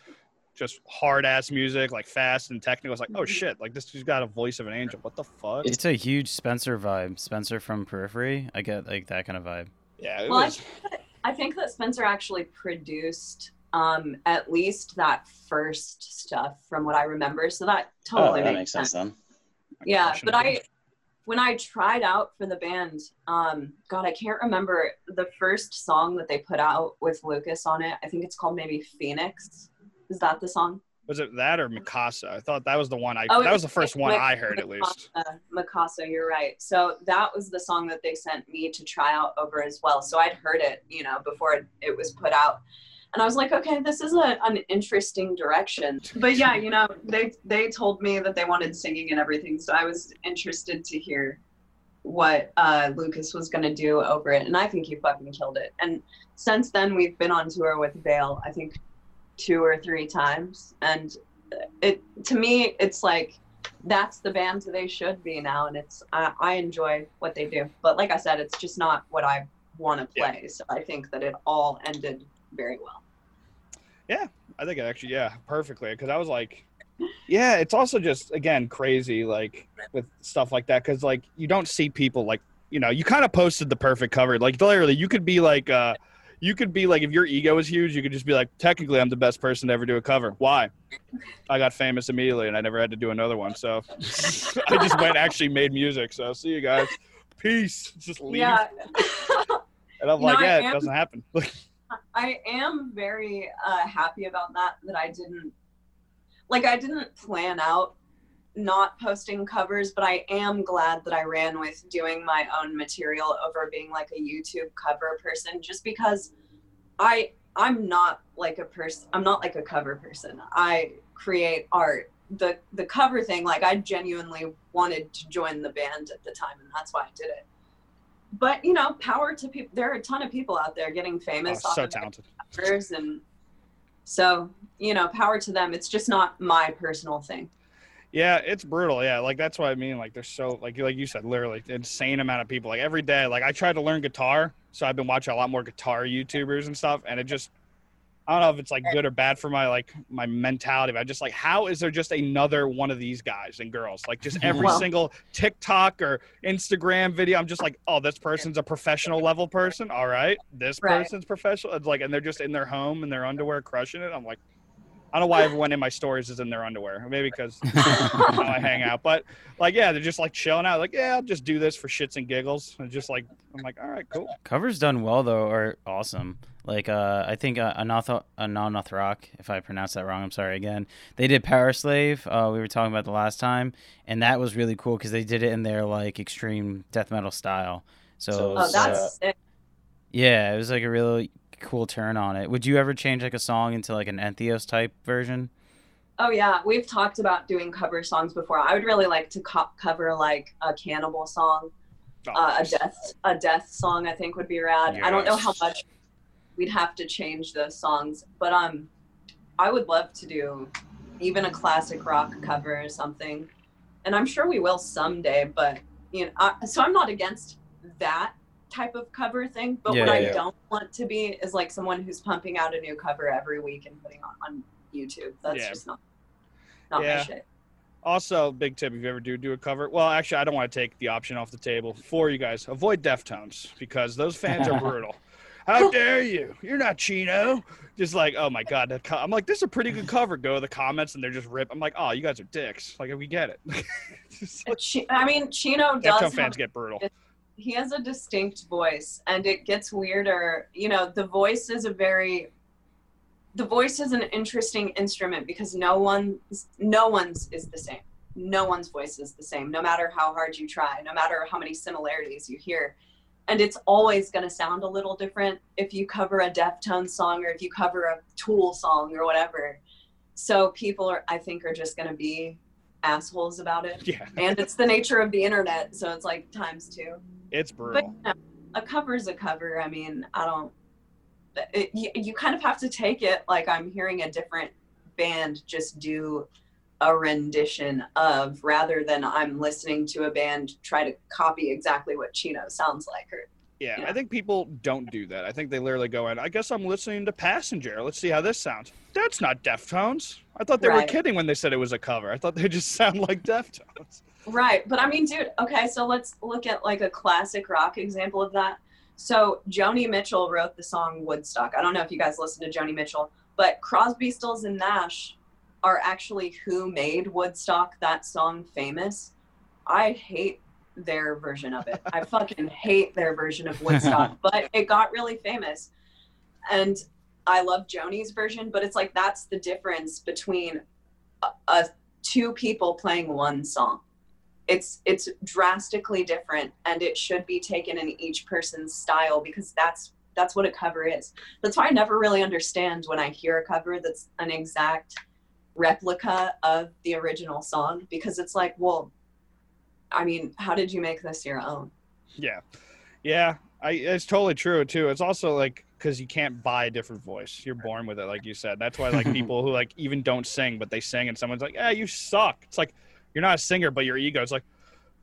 just hard ass music, like fast and technical. It's like oh shit, like this dude's got a voice of an angel. What the fuck? It's a huge Spencer vibe. Spencer from Periphery. I get like that kind of vibe. yeah, it Well, I was. think, that, I think that Spencer actually produced um, at least that first stuff from what I remember. So that oh, totally that makes, makes sense then. Yeah, but I when I tried out for the band, um, God, I can't remember the first song that they put out with Lucas on it. I think it's called maybe Phoenix. Is that the song? Was it that or Mikasa? I thought that was the one I. Oh, that was the first one Mik- I heard at least. Mikasa, Mikasa, you're right. So that was the song that they sent me to try out over as well. So I'd heard it, you know, before it, it was put out. And I was like, okay, this is a, an interesting direction. But yeah, you know, they they told me that they wanted singing and everything, so I was interested to hear what uh, Lucas was gonna do over it, and I think he fucking killed it. And since then, we've been on tour with Veil, I think two or three times, and it to me, it's like that's the band they should be now, and it's I, I enjoy what they do. But like I said, it's just not what I want to Yeah. play. So I think that it all ended very well. Yeah, I think it actually, yeah, perfectly. Because I was like, yeah, it's also just again crazy, like with stuff like that. Because like you don't see people like you know you kind of posted the perfect cover. Like literally, you could be like, uh you could be like, if your ego is huge, you could just be like, technically, I'm the best person to ever do a cover. Why? I got famous immediately, and I never had to do another one. So I just went actually made music. So see you guys. Peace. Just leave. Yeah. And I'm No, like, yeah, it doesn't happen. I am very uh, happy about that. That I didn't like. I didn't plan out not posting covers, but I am glad that I ran with doing my own material over being like a YouTube cover person, just because I I'm not like a person. I'm not like a cover person. I create art. The the cover thing, like I genuinely wanted to join the band at the time, and that's why I did it. But you know, power to people. There are a ton of people out there getting Oh, famous off so talented. and so you know, power to them. It's just not my personal thing. Yeah, it's brutal. Yeah, like that's what I mean. Like there's so like like you said, literally insane amount of people. Like every day, like I tried to learn guitar, so I've been watching a lot more guitar YouTubers and stuff, and it just I don't know if it's like good or bad for my like my mentality. But I just like how is there just another one of these guys and girls? Like just every Well- single TikTok or Instagram video, I'm just like, oh, this person's a professional level person. All right, this Right. person's professional. It's like, and they're just in their home in their underwear crushing it. I'm like. I don't know why everyone in my stories is in their underwear. Maybe because how I hang out. But like, yeah, they're just like chilling out. Like, yeah, I'll just do this for shits and giggles. And just like, I'm like, all right, cool. Covers done well though are awesome. Like uh, I think uh, Anath Ananath Rock, if I pronounced that wrong, I'm sorry again. They did Power Slave. Uh, we were talking about the last time, and that was really cool because they did it in their like extreme death metal style. So, So it Oh, that's uh, sick. yeah, it was like a really cool turn on it. Would you ever change like a song into like an Entheos type version? Oh yeah, we've talked about doing cover songs before. I would really like to co- cover like a cannibal song, Oh, uh, a death a death song. I think would be rad. I don't know how much we'd have to change those songs, but um, I would love to do even a classic rock cover or something, and I'm sure we will someday. But you know, I, so I'm not against that type of cover thing. But what Yeah, I yeah. don't want to be is like someone who's pumping out a new cover every week and putting on on YouTube. That's Yeah. just not not Yeah. my shit. Also, big tip if you ever do do a cover. Well, actually, I don't want to take the option off the table for you guys. Avoid Deftones because those fans are brutal. How dare you? You're not Chino. Just like, oh my god, co- I'm like, this is a pretty good cover. Go to the comments and they're just rip. I'm like, oh, you guys are dicks. Like, we get it. Like, I mean, Chino does. fans get brutal. he has a distinct voice, and it gets weirder. You know, the voice is a very. The voice is an interesting instrument because no one's no one's is the same. No one's voice is the same, no matter how hard you try, no matter how many similarities you hear. And it's always going to sound a little different if you cover a Deftones song or if you cover a Tool song or whatever. So people are, I think, are just going to be assholes about it Yeah, and it's the nature of the internet so it's like times two it's but brutal. you know, a cover's a cover i mean i don't it, you, you kind of have to take it like i'm hearing a different band just do a rendition of rather than I'm listening to a band try to copy exactly what Chino sounds like or Yeah, Yeah. I think people don't do that. I think they literally go in. I guess I'm listening to Passenger. Let's see how this sounds. That's not Deftones. I thought they were kidding when they said it was a cover. I thought they just sound like Deftones. Right. But I mean, dude, okay, so let's look at like a classic rock example of that. So Joni Mitchell wrote the song Woodstock. I don't know if you guys listen to Joni Mitchell, but Crosby, Stills, and Nash are actually who made Woodstock that song famous. I hate their version of it. I fucking hate their version of Woodstock, but it got really famous. And I love Joni's version, but it's like that's the difference between a, a two people playing one song it's it's drastically different and it should be taken in each person's style because that's that's what a cover is that's why i never really understand when i hear a cover that's an exact replica of the original song because it's like well i mean how did you make this your own Yeah, yeah, I, it's totally true too. It's also like because you can't buy a different voice. You're born with it, like you said. That's why like people who like even don't sing, but they sing, and someone's like, "Yeah, you suck." It's like you're not a singer, but your ego is like,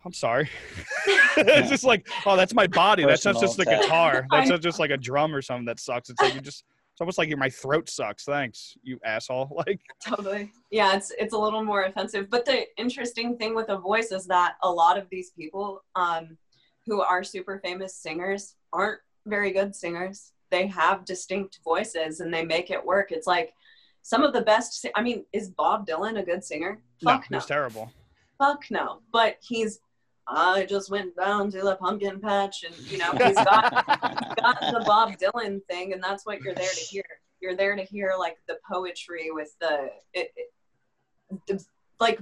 "I'm sorry." it's just like, "Oh, that's my body. That's not just the guitar. That's not just like a drum or something that sucks." It's like you just. It's almost like your my throat sucks. Thanks, you asshole. Like, totally yeah it's it's a little more offensive but the interesting thing with a voice is that a lot of these people um who are super famous singers aren't very good singers they have distinct voices and they make it work it's like some of the best i mean is bob dylan a good singer fuck no, it's terrible. fuck no but he's i just went down to the pumpkin patch and you know he's got got the Bob Dylan thing, and that's what you're there to hear. You're there to hear like the poetry with the, it, it, like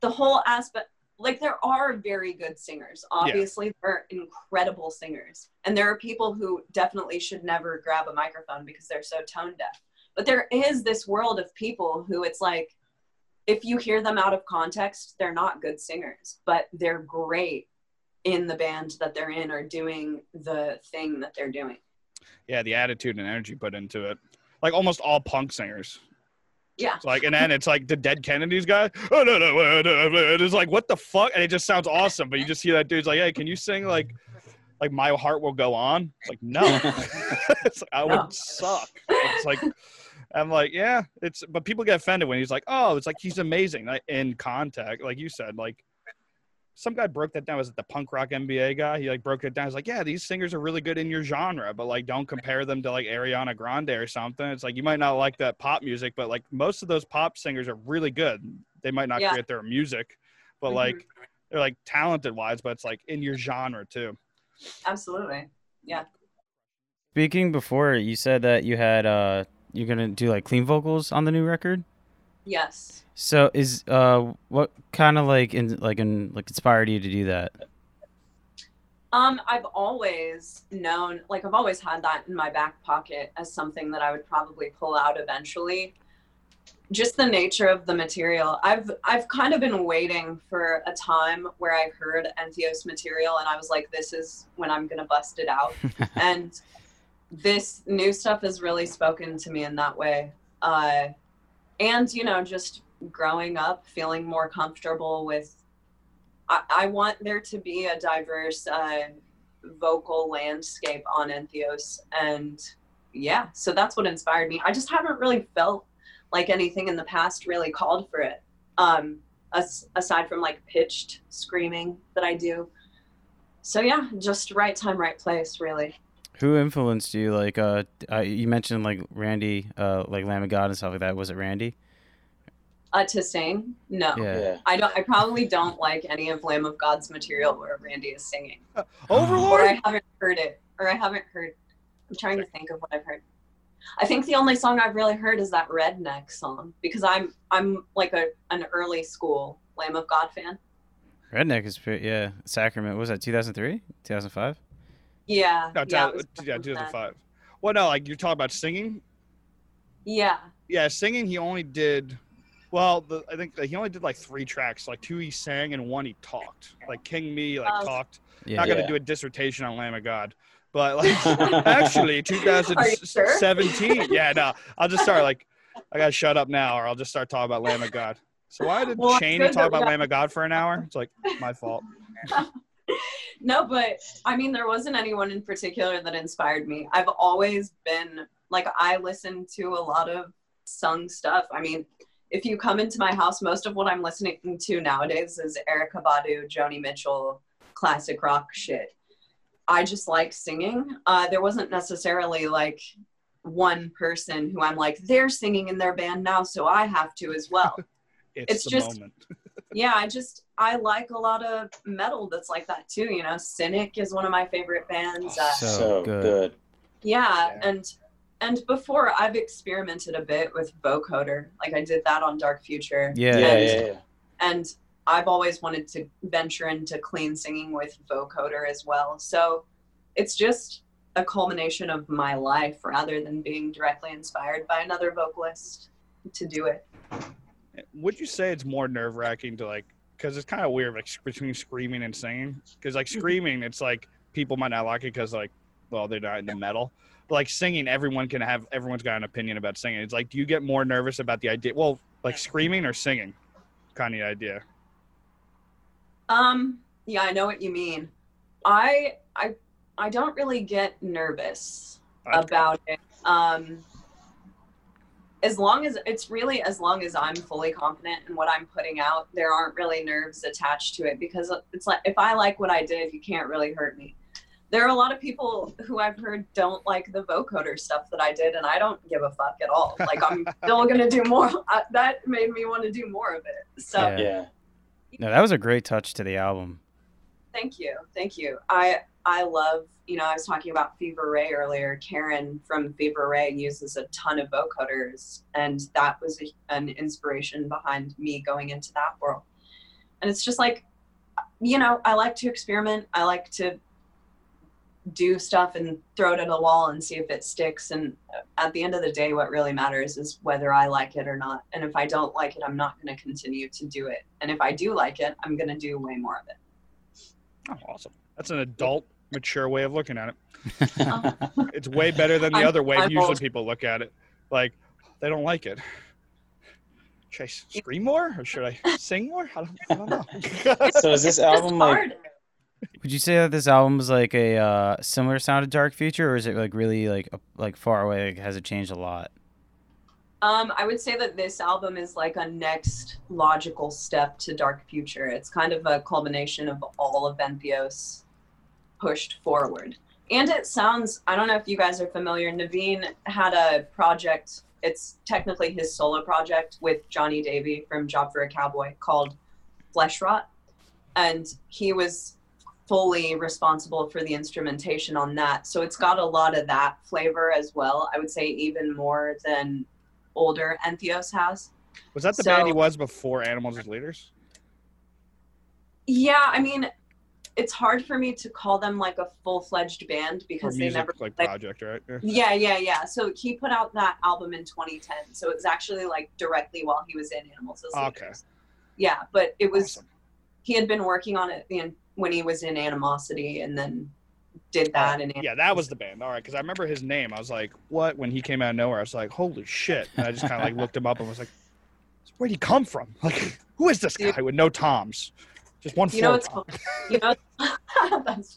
the whole aspect. Like there are very good singers. Obviously, there are incredible singers, and there are people who definitely should never grab a microphone because they're so tone deaf. But there is this world of people who it's like, if you hear them out of context, they're not good singers, but they're great in the band that they're in or doing the thing that they're doing. Yeah, the attitude and energy put into it. Like almost all punk singers. Yeah. It's like, and then it's like the Dead Kennedys guy. Oh no, no, no, no, no. It's like, what the fuck? And it just sounds awesome. But you just hear that dude's like, hey, can you sing like, like my heart will go on? It's like, no, it's like, I would suck. It's like, I'm like, yeah, it's. But people get offended when he's like, oh, it's like he's amazing like, in contact, like you said, like. Some guy broke that down. Was it the punk rock MBA guy? He like broke it down. He's like, yeah, these singers are really good in your genre, but like don't compare them to like Ariana Grande or something. It's like you might not like that pop music, but like most of those pop singers are really good. They might not Yeah. create their music, but Mhm. like they're like talented wise, but it's like in your genre too. Absolutely. Yeah. Speaking before, you said that you had uh you're gonna do like clean vocals on the new record. Yes. So is uh what kind of like in like in like inspired you to do that? Um, I've always known, like, I've always had that in my back pocket as something that I would probably pull out eventually. Just the nature of the material. I've I've kind of been waiting for a time where I heard Entheos material and I was like, this is when I'm gonna bust it out. and this new stuff has really spoken to me in that way. Uh, and you know, just growing up, feeling more comfortable with. I, I want there to be a diverse uh, vocal landscape on Entheos, and yeah, so that's what inspired me. I just haven't really felt like anything in the past really called for it. Um, as, aside from like pitched screaming that I do. So yeah, just right time, right place, really. Who influenced you? Like uh, uh you mentioned like Randy, uh like Lamb of God and stuff like that. Was it Randy? Uh, to sing? No. Yeah. Yeah. I don't. I probably don't like any of Lamb of God's material where Randy is singing, or Overlord. I haven't heard it, or I haven't heard. I'm trying to think of what I've heard. I think the only song I've really heard is that Redneck song because I'm I'm like a an early school Lamb of God fan. Redneck is pretty, yeah. Sacrament what was that 2003, 2005? Yeah. No, yeah, yeah, it was yeah, back then. 2005. Well, no, like you're talking about singing. Yeah. Yeah, singing. He only did. Well, the, I think that he only did like three tracks. Like two he sang and one he talked. Like King Me, like Oh. talked. Yeah. Not gonna Yeah. do a dissertation on Lamb of God, but like actually Are you sure? 2017. Yeah, no, I'll just start like I gotta shut up now, or I'll just start talking about Lamb of God. So why did Well, it's Chaney talk about Lamb of God for an hour? It's like my fault. no, but I mean, there wasn't anyone in particular that inspired me. I've always been like, I listen to a lot of sung stuff. I mean, if you come into my house, most of what I'm listening to nowadays is Erykah Badu, Joni Mitchell, classic rock shit. I just like singing. Uh, there wasn't necessarily like one person who I'm like, they're singing in their band now, so I have to as well. It's, It's just- moment. yeah, I just I like a lot of metal that's like that too. You know, Cynic is one of my favorite bands. Uh, So So, good. good. yeah, Yeah. and and before I've experimented a bit with vocoder. Like I did that on Dark Future. Yeah. Yeah, and, yeah, yeah. and I've always wanted to venture into clean singing with vocoder as well. So it's just a culmination of my life rather than being directly inspired by another vocalist to do it. Would you say it's more nerve wracking to like? Because it's kind of weird, like between screaming and singing. Because like screaming, it's like people might not like it because like, well, they're not into metal. But like singing, everyone can have. Everyone's got an opinion about singing. It's like, do you get more nervous about the idea? Well, like screaming or singing, kind of idea. Um, yeah, I know what you mean. I I I don't really get nervous I- about it. Um as long as it's really as long as I'm fully confident in what I'm putting out, there aren't really nerves attached to it because it's like if I like what I did, you can't really hurt me. There are a lot of people who I've heard don't like the vocoder stuff that I did, and I don't give a fuck at all. Like I'm still gonna do more. I, that made me want to do more of it. So Yeah. Yeah. No, that was a great touch to the album. Thank you. Thank you. I I love, you know, I was talking about Fever Ray earlier. Karin from Fever Ray uses a ton of vocoders, and that was a, an inspiration behind me going into that world. And it's just like, you know, I like to experiment. I like to do stuff and throw it at a wall and see if it sticks. And at the end of the day, what really matters is whether I like it or not. And if I don't like it, I'm not going to continue to do it. And if I do like it, I'm going to do way more of it. Oh, awesome. That's an adult, mature way of looking at it. It's way better than the I'm- other way I'm usually old. people look at it. Like they don't like it. Should I s- scream more or should I sing more? I don't, I don't know. So is this album like. Would you say that this album is like a uh, similar sound to Dark Future, or is it like really like a, like far away? Like, has it changed a lot? Um, I would say that this album is like a next logical step to Dark Future. It's kind of a culmination of all of Entheos pushed forward. And it sounds, I don't know if you guys are familiar, Navene had a project, it's technically his solo project with Jonny Davy from Job for a Cowboy called Fleshwrought. And he was fully responsible for the instrumentation on that. So it's got a lot of that flavor as well. I would say even more than older Entheos has. was that the band he was before Animals as Leaders? Yeah, I mean, it's hard for me to call them like a full fledged band because they never. like like- project, right? Yeah. Yeah, yeah, yeah. So he put out that album in 2010. So it was actually like directly while he was in Animals as ah, Okay. Leaders. Yeah, but it was Awesome. he had been working on it when he was in Animosity, and then did that. And Yeah, that was the band. All right, because I remember his name. I was like, "What?" When he came out of nowhere, I was like, "Holy shit!" And I just kind of like looked him up and was like, "Where'd he come from? Like, who is this guy with no toms? Just one You know floor what's you know that's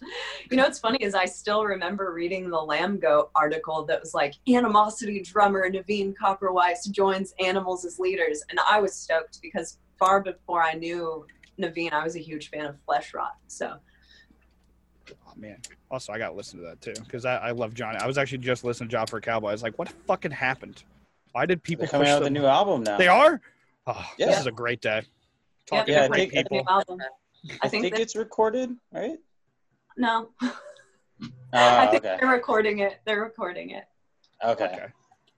you know what's funny is I still remember reading the Lambgoat article that was like animosity drummer Navene Koperweis joins animals as leaders and I was stoked because far before I knew Navene I was a huge fan of Fleshwrought so Oh man. Also, I gotta listen to that too because I, I love Jonny. I was actually just listening to Job for a Cowboy. I was like, "What fucking happened? Why did people they're coming out with a new album now? They are. Oh, this is a great day. Yep. Talking Yeah, to I great think- people. new album I I think think it's recorded, right? no Ah, I think okay. they're recording it they're recording it Okay. Okay.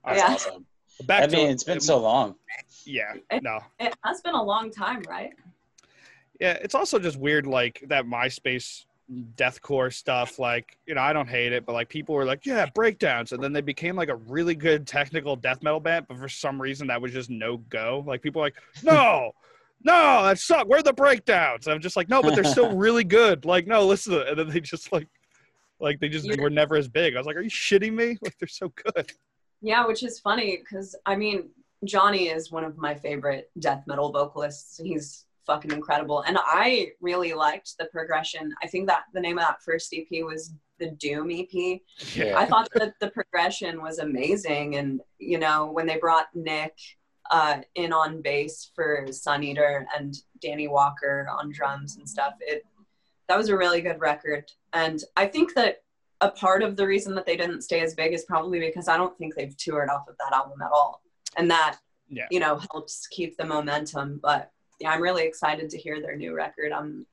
That's Yeah. awesome. Back I to mean, it's been so long. Yeah. No. it has been a long time right Yeah, it's also just weird, like that MySpace deathcore stuff. Like, you know, I don't hate it, but like people were like, "Yeah, breakdowns," and then they became like a really good technical death metal band, but for some reason that was just no go. Like people were like, "No, no, that sucked. Where are the breakdowns?" I'm just like, "No, but they're still really good." Like, no, listen to. And then they just like, like they just You're- were never as big. I was like, "Are you shitting me? Like they're so good." Yeah, which is funny because I mean, Jonny is one of my favorite death metal vocalists. He's fucking incredible. And I really liked the progression. I think that the name of that first EP was the Doom EP. Yeah. I thought that the progression was amazing. And, you know, when they brought Nick uh, in on bass for Sun Eater and Danny Walker on drums and stuff, it that was a really good record. And I think that a part of the reason that they didn't stay as big is probably because I don't think they've toured off of that album at all. And that, Yeah. you know, helps keep the momentum. But yeah, I'm really excited to hear their new record. I'm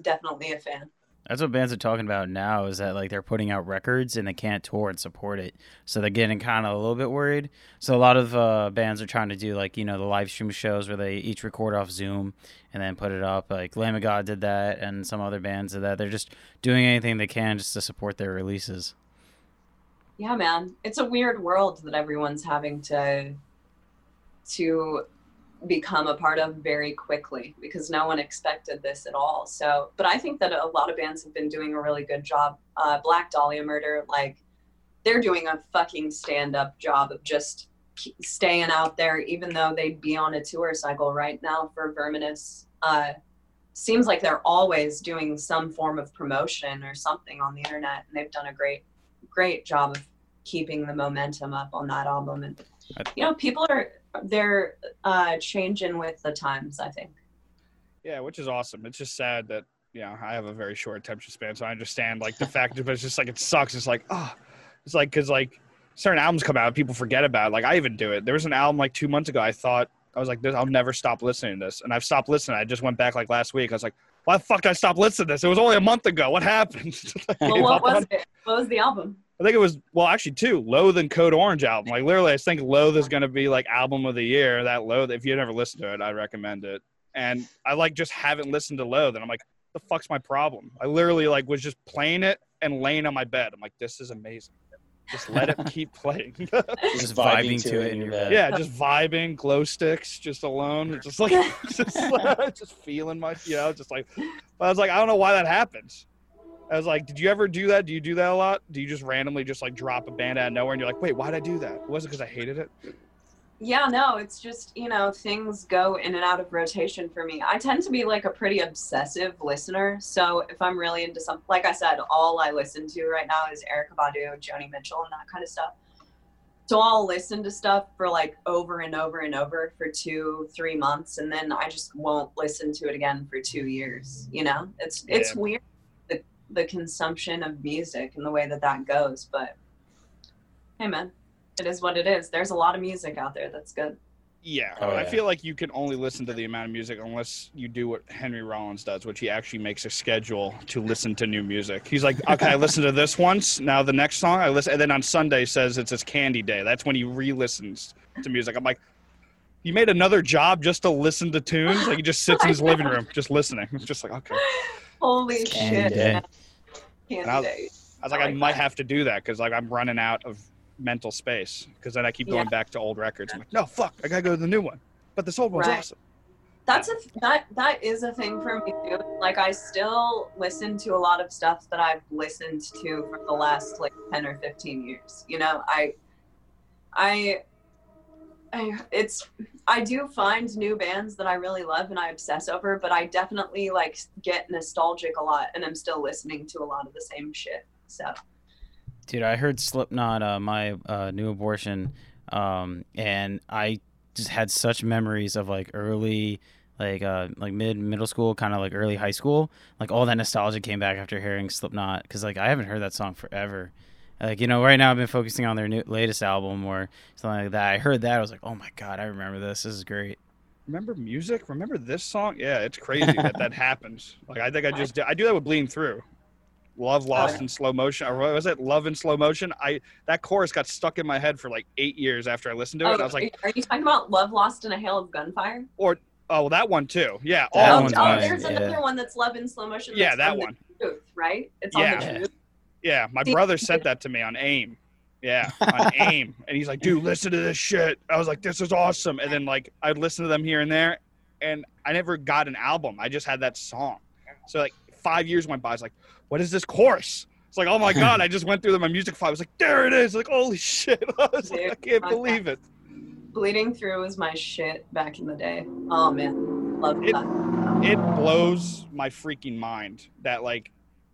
definitely a fan. That's what bands are talking about now is that like they're putting out records and they can't tour and support it. So they're getting kind of a little bit worried. So a lot of uh, bands are trying to do like, you know, the live stream shows where they each record off Zoom and then put it up. Like Lamb of God did that and some other bands did that. They're just doing anything they can just to support their releases. Yeah, man. It's a weird world that everyone's having to to become a part of very quickly because no one expected this at all. So, but I think that a lot of bands have been doing a really good job. Uh, Black Dahlia Murder, like, they're doing a fucking stand up job of just staying out there, even though they'd be on a tour cycle right now for Verminous. Uh, seems like they're always doing some form of promotion or something on the internet, and they've done a great, great job of keeping the momentum up on that album. And you know, people are they're uh, changing with the times. I think. Yeah, which is awesome. It's just sad that you know I have a very short attention span, so I understand like the fact, but it's just like it sucks. It's like oh, it's like because like certain albums come out, people forget about. It. Like I even do it. There was an album like two months ago. I thought I was like, this, I'll never stop listening to this, and I've stopped listening. I just went back like last week. I was like, why the fuck did I stop listening to this? It was only a month ago. What happened? Well, what was it? What was the album? I think it was well, actually two. Loathe and Code Orange album. Like literally, I think Loathe is going to be like album of the year. That Loathe, if you never listened to it, I recommend it. And I like just haven't listened to Loathe, and I'm like, the fuck's my problem? I literally like was just playing it and laying on my bed. I'm like, this is amazing. Just let it keep playing. Just vibing to it in your bed. yeah, just vibing, glow sticks, just alone, just like just, just feeling my, you know, just like. But I was like, I don't know why that happens. I was like, did you ever do that? Do you do that a lot? Do you just randomly just like drop a band out of nowhere and you're like, wait, why'd I do that? Was it because I hated it? Yeah, no, it's just, you know, things go in and out of rotation for me. I tend to be like a pretty obsessive listener. So if I'm really into something, like I said, all I listen to right now is Erykah Badu, Joni Mitchell, and that kind of stuff. So I'll listen to stuff for like over and over and over for two, three months, and then I just won't listen to it again for two years. You know, it's it's Yeah. weird the the consumption of music and the way that that goes. But hey, man, it is what it is. There's a lot of music out there that's good. Yeah. Oh, I yeah. feel like you can only listen to the amount of music unless you do what Henry Rollins does, which he actually makes a schedule to listen to new music. He's like, okay, I listened to this once. Now the next song I listen, and then on Sunday says it's his candy day. That's when he re-listens to music. I'm like, you made another job just to listen to tunes? Like he just sits in his living room just listening. It's just like, okay. Holy Candy shit. Day. man. Candy And I was- day. I like, I I, might that. have to do that because like I'm running out of mental space because then I keep going Yeah. back to old records. I'm like, no, fuck, I gotta go to the new one. But this old one's Right. awesome. That's a that that is a thing for me too. Like I still listen to a lot of stuff that I've listened to for the last like ten or fifteen years. You know, I I I it's I do find new bands that I really love and I obsess over, but I definitely like get nostalgic a lot and I'm still listening to a lot of the same shit. So Dude, I heard Slipknot, uh, my uh, new abortion, um, and I just had such memories of like early, like uh, like mid middle school, kind of like early high school. Like all that nostalgia came back after hearing Slipknot, because like I haven't heard that song forever. Like you know, right now I've been focusing on their new latest album or something like that. I heard that, I was like, oh my god, I remember this. This is great. Remember music? Remember this song? Yeah, it's crazy that that happens. Like I think I just I do that with Bleeding Through. Love oh, lost yeah. in slow motion, or what was it? Love in slow motion. I that chorus got stuck in my head for like eight years after I listened to it. Oh, I was like, are you talking about Love Lost in a Hail of Gunfire? Or oh, well, that one too. Yeah, That all oh, one's oh, mine, there's yeah. another one that's Love in Slow Motion. Yeah, that on the one. Truth, right? It's Yeah. on the truth. Yeah, my See- brother sent that to me on AIM. Yeah, on AIM, and he's like, "Dude, listen to this shit." I was like, "This is awesome." And then like I'd listen to them here and there, and I never got an album. I just had that song. So like five years went by. I was like, "What is this course?" It's like, "Oh my god!" I just went through my music file. I was like, "There it is!" Like, holy shit! I was like, I can't believe it. Bleeding Through was my shit back in the day. Oh man, love It- that. it blows my freaking mind that like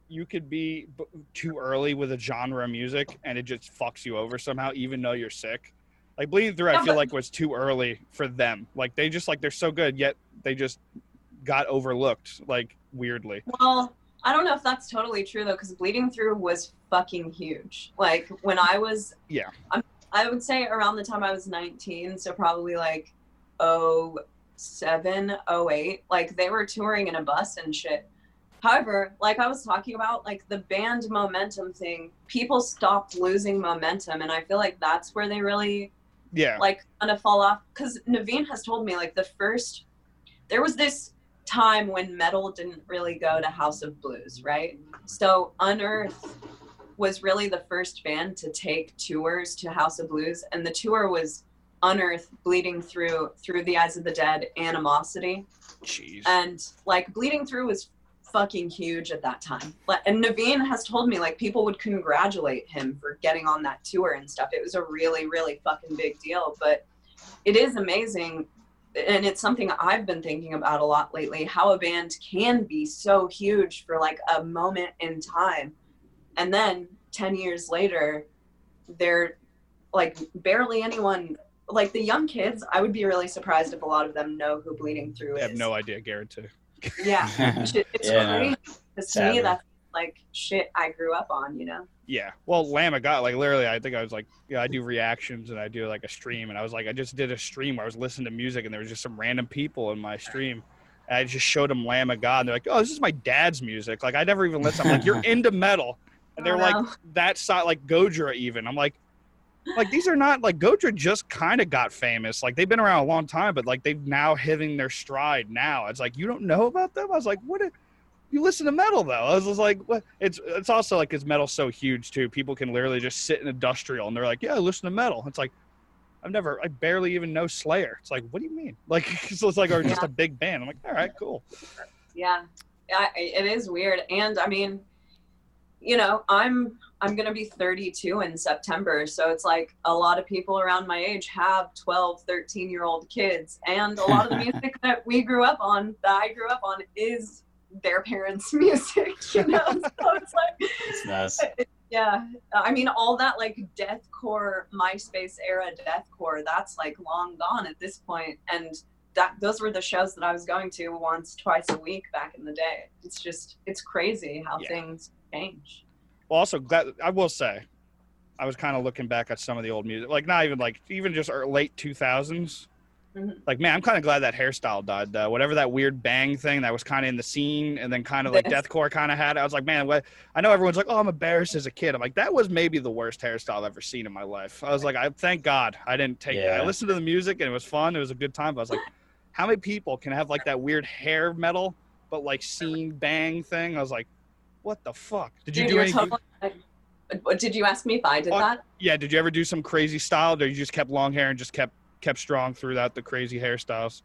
you could be b- too early with a genre of music and it just fucks you over somehow even though you're sick like bleeding through i feel like was too early for them like they just like they're so good yet they just got overlooked like weirdly Well, I don't know if that's totally true though, because Bleeding Through was fucking huge. Like when I was, Yeah. I'm, I would say around the time I was 19, so probably like 07, 08, like they were touring in a bus and shit. However, like I was talking about, like the band momentum thing, people stopped losing momentum, and I feel like that's where they really yeah. like gonna fall off. Because Navene has told me like the first there was this time when metal didn't really go to House of Blues, right? So Unearth was really the first band to take tours to House of Blues, and the tour was Unearth, Bleeding Through, Through the Eyes of the Dead, Animosity, jeez. And like Bleeding Through was fucking huge at that time. And Navene has told me like people would congratulate him for getting on that tour and stuff. It was a really, really fucking big deal. But it is amazing, and it's something I've been thinking about a lot lately. How a band can be so huge for like a moment in time, and then ten years later, they're like barely anyone. Like the young kids, I would be really surprised if a lot of them know who Bleeding Through i is. have no idea guarantee Yeah, it's Yeah, crazy. Because to me, that's like shit I grew up on. You know? Yeah. Well, Lamb of God, like literally, I think I was like, yeah, I do reactions and I do like a stream, and I was like, I just did a stream where I was listening to music, and there was just some random people in my stream. And I just showed them Lamb of God, and they're like, oh, this is my dad's music. Like I never even listened. I'm like, you're into metal, and oh, they're Oh, like no. that side, like Gojira even. I'm like. Like these are not like Gojira just kind of got famous. Like they've been around a long time, but like they've now hitting their stride now. It's like you don't know about them. I was like, what? you listen to metal though. I was just like, what? It's it's also like because metal's so huge too. People can literally just sit in industrial and they're like, yeah, I listen to metal. It's like, I've never, I barely even know Slayer. It's like, what do you mean? Like, so it's like, or just a big band. I'm like, all right, cool. Yeah, yeah, it is weird. And I mean, you know, I'm I'm gonna be 32 in September, so it's like a lot of people around my age have 12, 13 year old kids, and a lot of the music that we grew up on, that I grew up on, is their parents' music. You know, so it's like It's nuts. Uh, yeah, I mean, all that like deathcore, MySpace era deathcore, that's like long gone at this point, and that those were the shows that I was going to once, twice a week back in the day. It's just, it's crazy how Yeah. things change. Well, also glad I will say, I was kind of looking back at some of the old music, like not even like even just our late 2000s. Mhm. Like man, I'm kind of glad that hairstyle died. Though. Whatever that weird bang thing that was kind of in the scene, and then kind of like Yes. deathcore kind of had. it. I was like, man, what? I know everyone's like, oh, I'm embarrassed as a kid. I'm like, that was maybe the worst hairstyle I've ever seen in my life. I was like, I thank God I didn't take that. Yeah. I listened to the music and it was fun. It was a good time. But I was like, how many people can have like that weird hair metal, but like scene bang thing? I was like, what the fuck? Did you Dude, do you're any? totally- uh, Did you ask me if I did Oh, that? Yeah, did you ever do some crazy style, or you just kept long hair and just kept kept strong throughout the crazy hairstyles?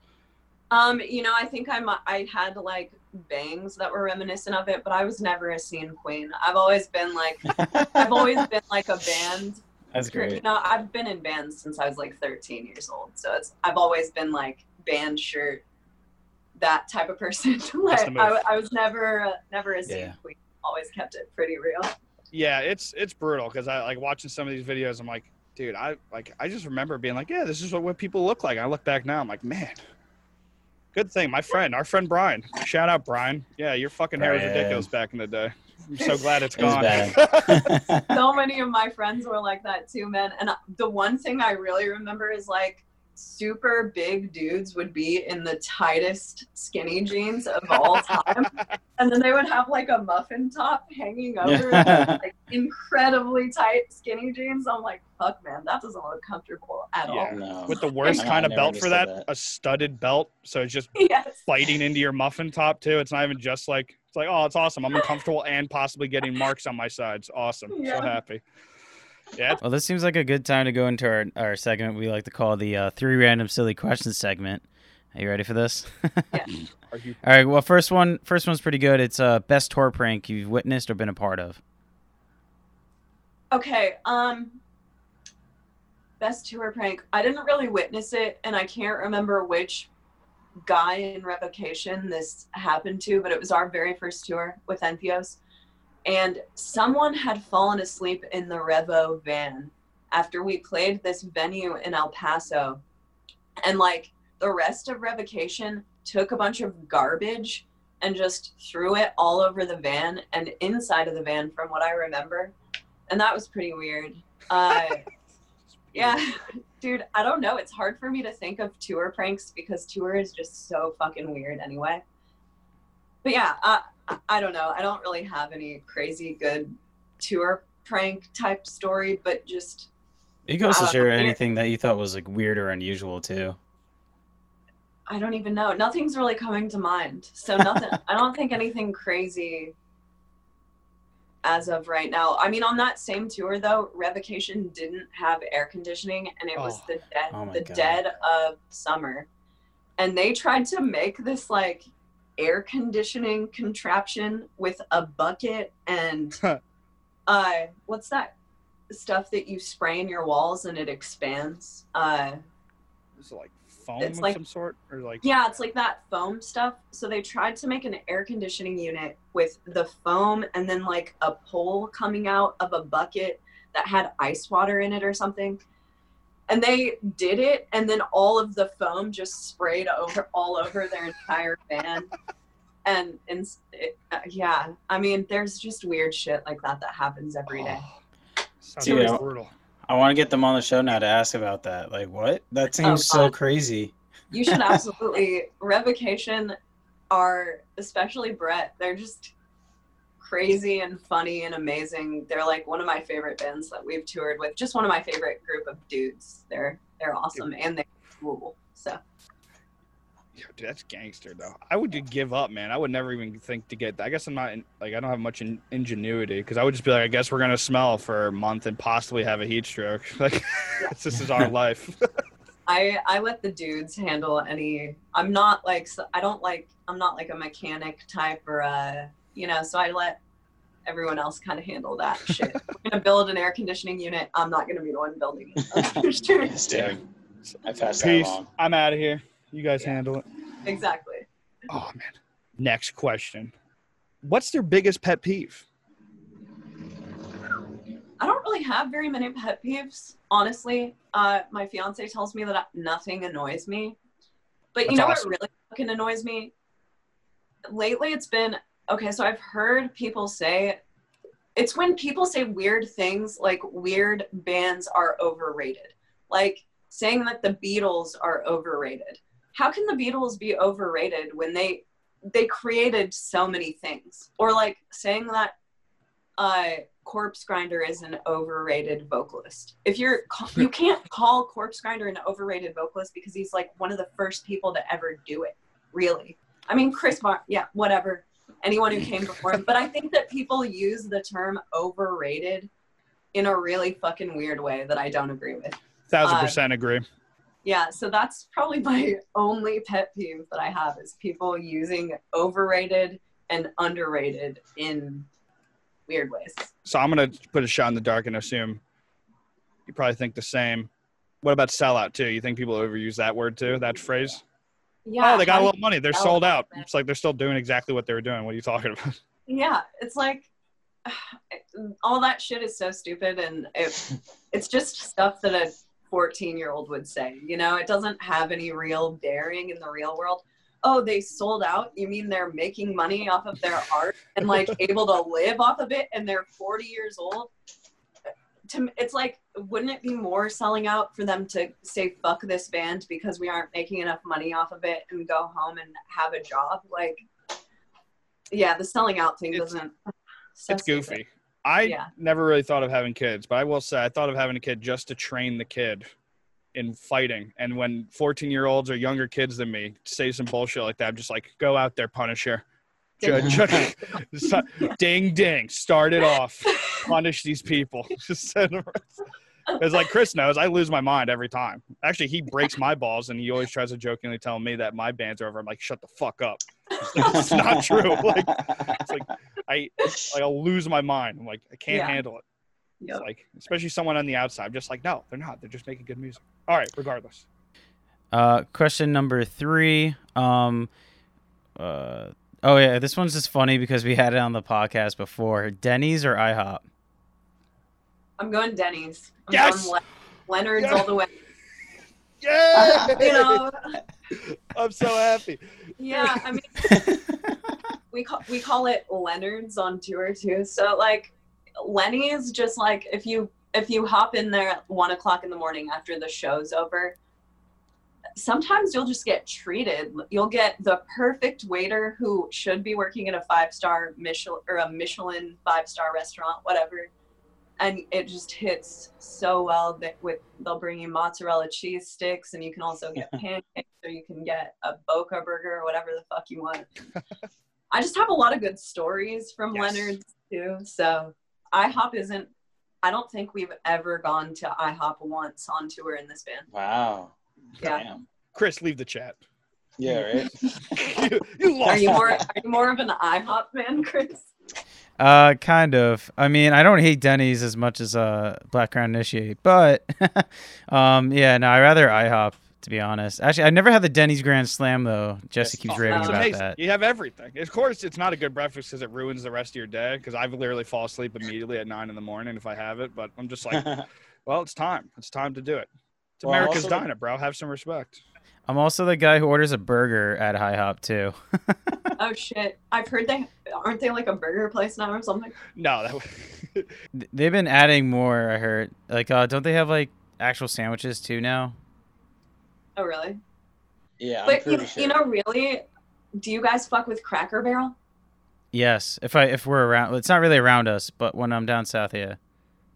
Um, you know, I think I'm I had like bangs that were reminiscent of it, but I was never a scene queen. I've always been like, I've always been like a band That's great. You great. know, I've been in bands since I was like 13 years old, so it's I've always been like band shirt, that type of person. like. I, I was never uh, never a scene Yeah. queen. Always kept it pretty real. Yeah, it's it's brutal because I like watching some of these videos. I'm like, dude, I like I just remember being like, yeah, this is what, what people look like. I look back now, I'm like, man, good thing. My friend, our friend Brian, shout out Brian. Yeah, your fucking hair was ridiculous back in the day. I'm so glad it's It was gone. bad. so many of my friends were like that too, man. And the one thing I really remember is like super big dudes would be in the tightest skinny jeans of all time, and then they would have like a muffin top hanging over like incredibly tight skinny jeans. I'm like, fuck, man, that doesn't look comfortable at Yeah. all. no. With the worst kind of belt for that, that. a studded belt. So it's just yes. biting into your muffin top too. It's not even just like it's like, oh, it's awesome. I'm uncomfortable and possibly getting marks on my sides. Awesome. Yeah. So happy. Yeah. Well, this seems like a good time to go into our, our segment we like to call the uh, three random silly questions segment. Are you ready for this? Are you All right. Well, first one, first one's pretty good. It's uh, best tour prank you've witnessed or been a part of. Okay. Um. best tour prank. I didn't really witness it, and I can't remember which guy in revocation this happened to, but it was our very first tour with Entheos. And someone had fallen asleep in the Revo van after we played this venue in El Paso. And like the rest of revocation took a bunch of garbage and just threw it all over the van and inside of the van, from what I remember. And that was pretty weird. Uh, yeah, dude, I don't know. It's hard for me to think of tour pranks because tour is just so fucking weird anyway. But yeah, I, I don't know. I don't really have any crazy good tour prank type story, but just You can also share anything that you thought was like weird or unusual too. I don't even know. Nothing's really coming to mind. So nothing. I don't think anything crazy as of right now. I mean, on that same tour though, Revocation didn't have air conditioning, and it was Oh. the dead, Oh the God. dead of summer, and they tried to make this like air conditioning contraption with a bucket and uh, what's that stuff that you spray in your walls and it expands? Uh, Is it like foam It's of like- some sort, or like Yeah, it's like that foam stuff. So they tried to make an air conditioning unit with the foam and then like a pole coming out of a bucket that had ice water in it or something. And they did it, and then all of the foam just sprayed over all over their entire van. And, and it, uh, yeah, I mean, there's just weird shit like that that happens every day. Oh, sounds Dude, like I- brutal. I want to get them on the show now to ask about that. Like, what? That seems so crazy. You should absolutely revocation are especially Brett. They're just crazy and funny and amazing. They're like one of my favorite bands that we've toured with. Just one of my favorite group of dudes. They're they're awesome and they're cool. So Yeah, dude, that's gangster though. I would just give up, man. I would never even think to get. I guess I'm not in, like I don't have much in, ingenuity because I would just be like, I guess we're gonna smell for a month and possibly have a heat stroke. Like this is our life. I I let the dudes handle any. I'm not like I don't like I'm not like a mechanic type or a you know. So I let everyone else kind of handle that shit. We're gonna build an air conditioning unit. I'm not gonna be the one building it. That's for sure. Yes, dude. I passed that Peace. along. I'm out of here. You guys Yeah. handle it. Exactly. Oh man. Next question. What's their biggest pet peeve? I don't really have very many pet peeves, honestly. Uh, my fiance tells me that nothing annoys me. But you know awesome. what really fucking annoys me? Lately, it's been okay. So I've heard people say it's when people say weird things like weird bands are overrated, like saying that the Beatles are overrated. How can the Beatles be overrated when they they created so many things? Or like saying that uh, Corpsegrinder is an overrated vocalist. If you're, you can't call Corpsegrinder an overrated vocalist because he's like one of the first people to ever do it. Really, I mean, Chris Martin, yeah, whatever. Anyone who came before him, but I think that people use the term overrated in a really fucking weird way that I don't agree with. Thousand Uh, percent agree. Yeah, so that's probably my only pet peeve that I have is people using overrated and underrated in weird ways. So I'm gonna put a shot in the dark and assume you probably think the same. What about sellout too? You think people overuse that word too? That phrase? Oh, yeah. oh, they got a do little money. They're sold it? out. It's like they're still doing exactly what they were doing. What are you talking about? yeah it's like all that shit is so stupid and it, it's just stuff that a 14 year old would say you know it doesn't have any real bearing in the real world oh they sold out you mean they're making money off of their art and like able to live off of it and they're 40 years old to it's like wouldn't it be more selling out for them to say fuck this band because we aren't making enough money off of it and go home and have a job like yeah the selling out thing It's- doesn't it's goofy. I Yeah. never really thought of having kids, but I will say I thought of having a kid just to train the kid in fighting. And when 14 year olds or younger kids than me say some bullshit like that, I'm just like, go out there, Punisher. Ju- ju- ding, ding. Start it off. Punish these people. Just send them. It's like Chris knows, I lose my mind every time. Actually, he breaks my balls and he always tries to jokingly tell me that my band's are over. I'm like, shut the fuck up. It's not true. Like, it's like I like I'll lose my mind. I'm like, I can't Yeah. handle it. It's like, especially someone on the outside, I'm just like, no, they're not. They're just making good music. All right, regardless. Uh, question number three. Um, uh, oh yeah, this one's just funny because we had it on the podcast before. Denny's or IHOP? I'm going Denny's. I'm Yes! going Le- Leonard's Yeah. all the way. Yeah, uh, You know, I'm so happy. yeah. I mean, we call we call it Leonard's on tour too. So like, Lenny's just like if you if you hop in there at one o'clock in the morning after the show's over. Sometimes you'll just get treated. You'll get the perfect waiter who should be working in a five star Michelin or a Michelin five star restaurant, whatever. And it just hits so well that with they'll bring you mozzarella cheese sticks, and you can also get pancakes, or you can get a Boca burger or whatever the fuck you want. I just have a lot of good stories from Yes. Leonard's too. So IHOP isn't. I don't think we've ever gone to IHOP once on tour in this band. Wow. Yeah. Damn. Chris, leave the chat. Yeah, right. you, you lost. Are you more? Are you more of an IHOP fan, Chris? Uh, kind of. I mean, I don't hate Denny's as much as uh Black Crown Initiate, but um, yeah, no, I rather IHOP to be honest. Actually, I never had the Denny's Grand Slam though. Jesse Yes. keeps Oh, raving about amazing. that. You have everything. Of course, it's not a good breakfast because it ruins the rest of your day. Because I've literally fall asleep immediately at nine in the morning if I have it. But I'm just like, well, it's time. It's time to do it. It's Well, America's also- Diner, bro. Have some respect. I'm also the guy who orders a burger at High Hop too. Oh shit! I've heard they aren't they like a burger place now or something. No, that. They've been adding more. I heard. Like, uh, don't they have like actual sandwiches too now? Oh really? yeah, I'm but you, sure. you know, really, do you guys fuck with Cracker Barrel? Yes. If I if we're around, it's not really around us, but when I'm down south, yeah.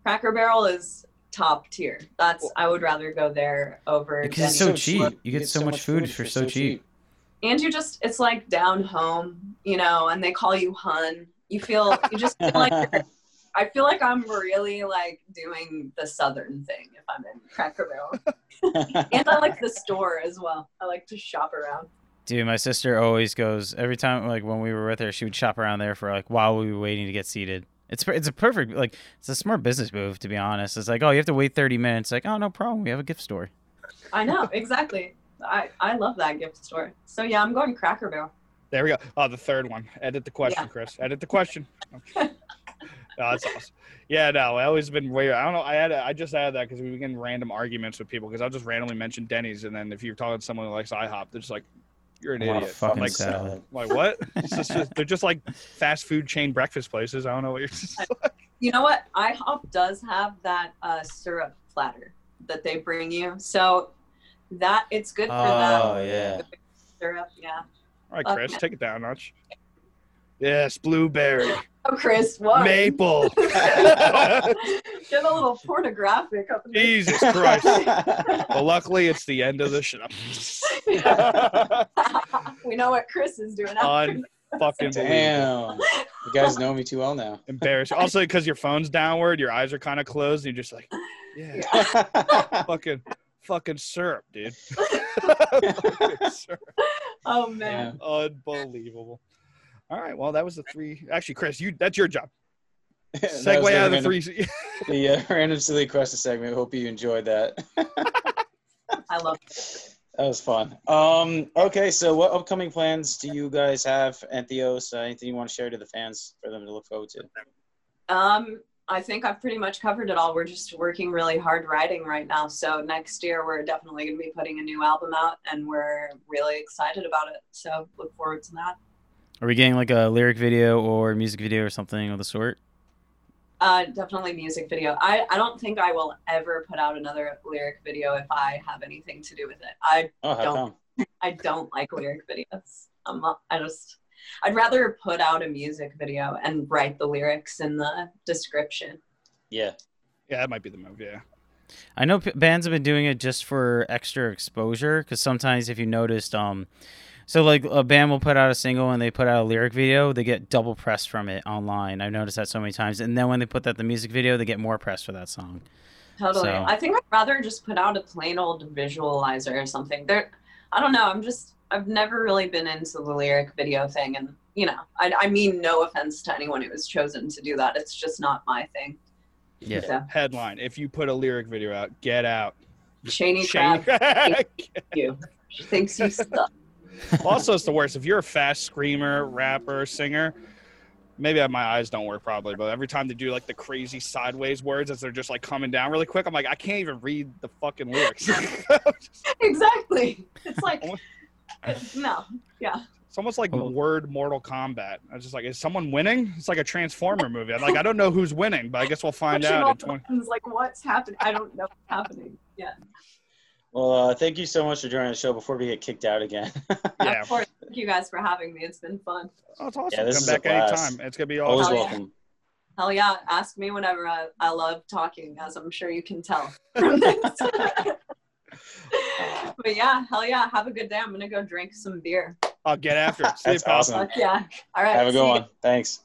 Cracker Barrel is top tier. That's I would rather go there over. Because it's so cheap. You get so much food for so cheap. and you just it's like down home, you know, and they call you hun. You feel you just feel like I feel like I'm really like doing the southern thing if I'm in Cracker Barrel. and I like the store as well. I like to shop around. Dude, my sister always goes every time. Like when we were with her, she would shop around there for like while we were waiting to get seated. It's it's a perfect like it's a smart business move to be honest. It's like oh you have to wait thirty minutes. Like oh no problem, we have a gift store. I know exactly. I I love that gift store. So yeah, I'm going Cracker Barrel. There we go. Oh, the third one. Edit the question, Yeah. Chris. Edit the question. no, oh, that's awesome. Yeah, no, I always been weird. I don't know. I had I just added that because we begin random arguments with people because I'll just randomly mention Denny's and then if you're talking to someone who likes IHOP, they're just like, "You're an I want a idiot." fucking I'm like, salad. like what? It's just, just- they're just like fast food chain breakfast places. I don't know what you're. Like. You know what? IHOP does have that uh, syrup platter that they bring you. So that it's good for Oh that yeah. syrup. Yeah. All right, Chris, yeah. take it down a notch. Yes, blueberry, Oh, Chris, what? maple. Get a little pornographic up in there. Jesus Christ. Well, luckily, it's the end of the show. we know what Chris is doing. after. Fucking. Damn. You guys know me too well now. Embarrassing. Also, because your phone's downward, your eyes are kind of closed, and you're just like, yeah, fucking, fucking syrup, dude. Fucking syrup. oh man. Unbelievable. All right, well, that was the three. Actually, Chris, you that's your job. That was Segue out of the random- three. The uh, random silly question segment. Hope you enjoyed that. I love. It. That was fun. Um, okay, so what upcoming plans do you guys have, Entheos? Uh, anything you want to share to the fans for them to look forward to? Um, I think I've pretty much covered it all. We're just working really hard writing right now. So next year we're definitely going to be putting a new album out, and we're really excited about it. So look forward to that. Are we getting like a lyric video or music video or something of the sort? Uh, definitely music video. I, I don't think I will ever put out another lyric video if I have anything to do with it. I Oh, Don't. I don't like lyric videos. I'm not, I just I'd rather put out a music video and write the lyrics in the description. Yeah. yeah, that might be the move. Yeah. I know p- bands have been doing it just for extra exposure because sometimes if you noticed, um, so like a band will put out a single and they put out a lyric video, they get double press from it online. I've noticed that so many times, and then when they put that the music video, they get more press for that song. Totally. So- I think I'd rather just put out a plain old visualizer or something. There I don't know, I'm just I've never really been into the lyric video thing and you know, I, I mean no offense to anyone who has chosen to do that. It's just not my thing. Yeah. So, Headline: If you put a lyric video out, get out. Chaney Shane- Crabb, you. She thinks you suck. Also, it's the worst. If you're a fast screamer, rapper, singer, maybe my eyes don't work probably, but every time they do like the crazy sideways words as they're just like coming down really quick, I'm like, I can't even read the fucking lyrics. Exactly. It's like, no. Yeah. It's almost like Oh. word Mortal Kombat. I was just like, is someone winning? It's like a Transformer movie. I'm like, I don't know who's winning, but I guess we'll find Pushing out all in 20. like, what's happening? I don't know what's happening. Yeah. Well, uh, thank you so much for joining the show before we get kicked out again. Yeah. Of course. Thank you guys for having me. It's been fun. Oh, it's awesome. Yeah, this Come is a back blast. anytime. It's gonna be Always awesome. yeah. welcome. Hell yeah. Ask me whenever. I, I love talking, as I'm sure you can tell from this. but yeah, hell yeah. Have a good day. I'm going to go drink some beer. I'll get after it. See That's pal. awesome. Fuck yeah. All right. Have a good one. Thanks.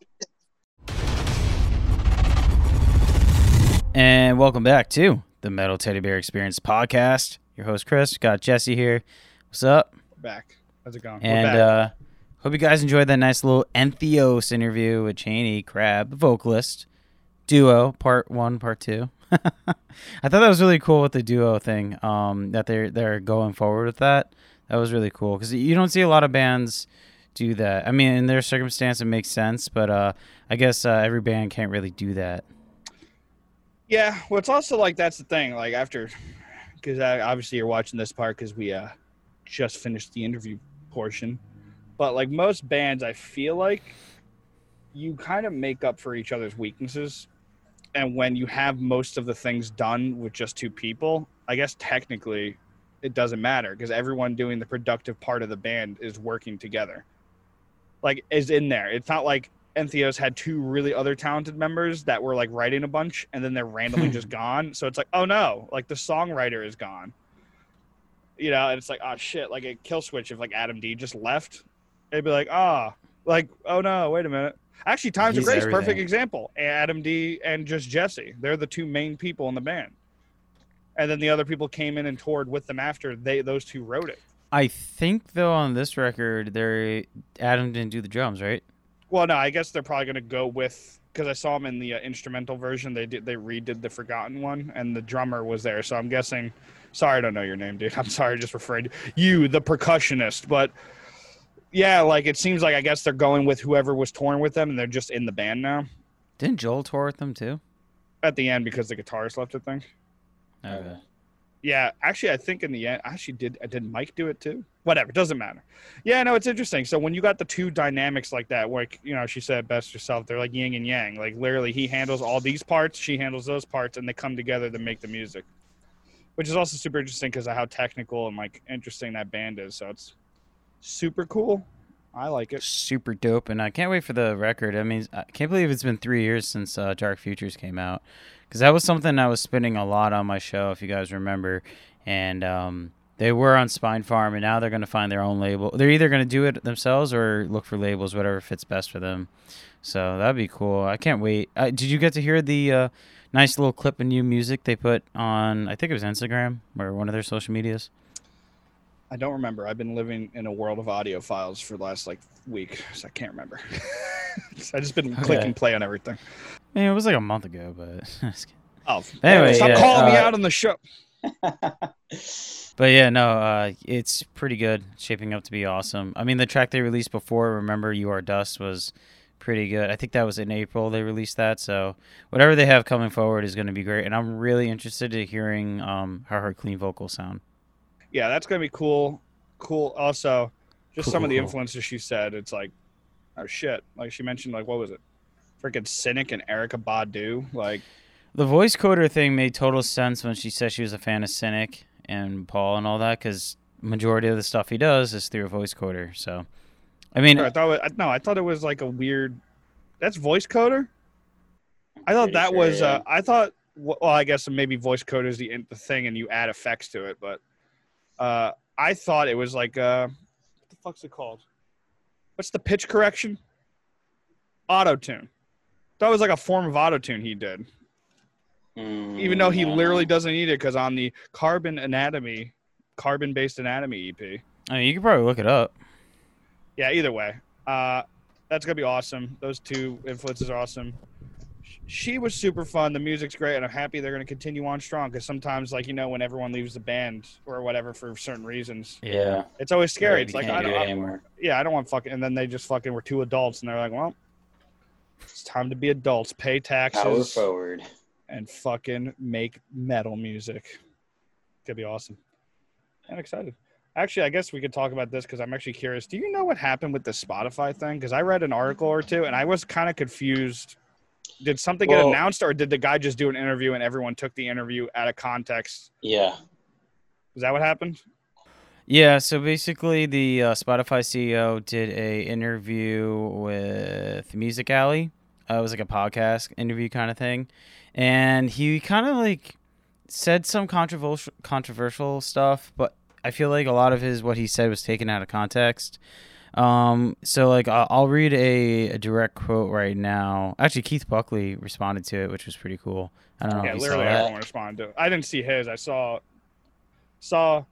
And welcome back to the Metal Teddy Bear Experience podcast. Your host Chris, got Jesse here. What's up? Back. How's it going? We're And uh hope you guys enjoyed that nice little Entheos interview with Chaney Crabb, the vocalist, duo, part one, part two. I thought that was really cool with the duo thing. Um, that they're they're going forward with that. That was really cool because you don't see a lot of bands do that. I mean, in their circumstance, it makes sense, but uh, I guess uh, every band can't really do that. Yeah, well, it's also like that's the thing. Like after, because obviously you're watching this part because we uh just finished the interview portion, but like most bands, I feel like you kind of make up for each other's weaknesses, and when you have most of the things done with just two people, I guess technically it doesn't matter because everyone doing the productive part of the band is working together. Like is in there. It's not like Entheos had two really other talented members that were like writing a bunch and then they're randomly just gone. So it's like, oh no, like the songwriter is gone. You know, and it's like, oh shit, like a kill switch if like Adam D just left, it'd be like, ah, like, oh no, wait a minute. Actually, Times of He's Grace, perfect example. Adam D and just Jesse. They're the two main people in the band. And then the other people came in and toured with them after they those two wrote it. I think though on this record, there Adam didn't do the drums, right? Well, no, I guess they're probably going to go with because I saw them in the uh, instrumental version. They did they redid the Forgotten one, and the drummer was there. So I'm guessing. Sorry, I don't know your name, dude. I'm sorry, just referring to you, the percussionist. But yeah, like it seems like I guess they're going with whoever was touring with them, and they're just in the band now Didn't Joel tour with them too? at the end because the guitarist left. I think. Okay. Yeah, actually, I think in the end, actually did did Mike do it too? Whatever, doesn't matter. Yeah, no, it's interesting. So when you got the two dynamics like that, like you know, she said best herself, they're like yin and yang. Like literally, he handles all these parts, she handles those parts, and they come together to make the music, which is also super interesting because of how technical and like interesting that band is. So it's super cool. I like it. Super dope, and I can't wait for the record. I mean, I can't believe it's been three years since uh, Dark Futures came out, because that was something I was spinning a lot on my show, if you guys remember. And um, they were on Spinefarm, and now they're going to find their own label. They're either going to do it themselves or look for labels, whatever fits best for them. So that'd be cool. I can't wait. Uh, did you get to hear the uh, nice little clip of new music they put on? I think it was Instagram or one of their social medias. I don't remember. I've been living in a world of audio files for the last like week, so I can't remember. I just been Okay. clicking play on everything. I mean, it was like a month ago, but Oh, Anyway, stop yeah, calling me uh, out on the show. But yeah, no, uh, it's pretty good. Shaping up to be awesome. I mean, the track they released before, "Remember You Are Dust," was pretty good. I think that was in April they released that. So whatever they have coming forward is going to be great, and I'm really interested in hearing um, how her clean vocals sound. Yeah, that's gonna be cool. Cool. Also, just some of the influences she said. It's like, oh shit. Like she mentioned, like what was it? Freaking Cynic and Erykah Badu. Like, The voice coder thing made total sense when she said she was a fan of Cynic and Paul and all that, because majority of the stuff he does is through a voice coder. So, I mean, I thought. It, no, I thought it was like a weird. That's voice coder. I thought that sure, was. yeah. Uh, I thought. Well, I guess maybe voice coder is the the thing, and you add effects to it. But uh, I thought it was like. Uh, what the fuck's it called? What's the pitch correction? Auto tune. That was like a form of auto tune he did. even though he Mm, literally doesn't need it because on the carbon anatomy carbon based anatomy ep I mean, you could probably look it up. yeah either way uh that's gonna be awesome those two influences are awesome she was super fun. The music's great, and I'm happy they're going to continue on strong. Because sometimes, like you know, when everyone leaves the band or whatever for certain reasons, Yeah. it's always scary. Yeah, it's like I do don't, it I- anymore. yeah, I don't want fucking. And then they just fucking were two adults, and they're like, well, it's time to be adults, pay Power taxes, forward. and fucking make metal music. Could be awesome. I'm excited. Actually, I guess we could talk about this because I'm actually curious. Do you know what happened with the Spotify thing? Because I read an article or two, and I was kind of confused. Did something get announced, or did the guy just do an interview and everyone took the interview out of context? Yeah. Is that what happened? Yeah, so basically, the uh, Spotify CEO did a interview with Music Ally. Uh, it was like a podcast interview kind of thing, and he kind of like said some controversial controversial stuff, but I feel like a lot of his what he said was taken out of context. Um, so like I'll, I'll read a, a direct quote right now. Actually, Keith Buckley responded to it, which was pretty cool. I don't know yeah, if you saw literally that. everyone responded to it. I didn't see his. I saw saw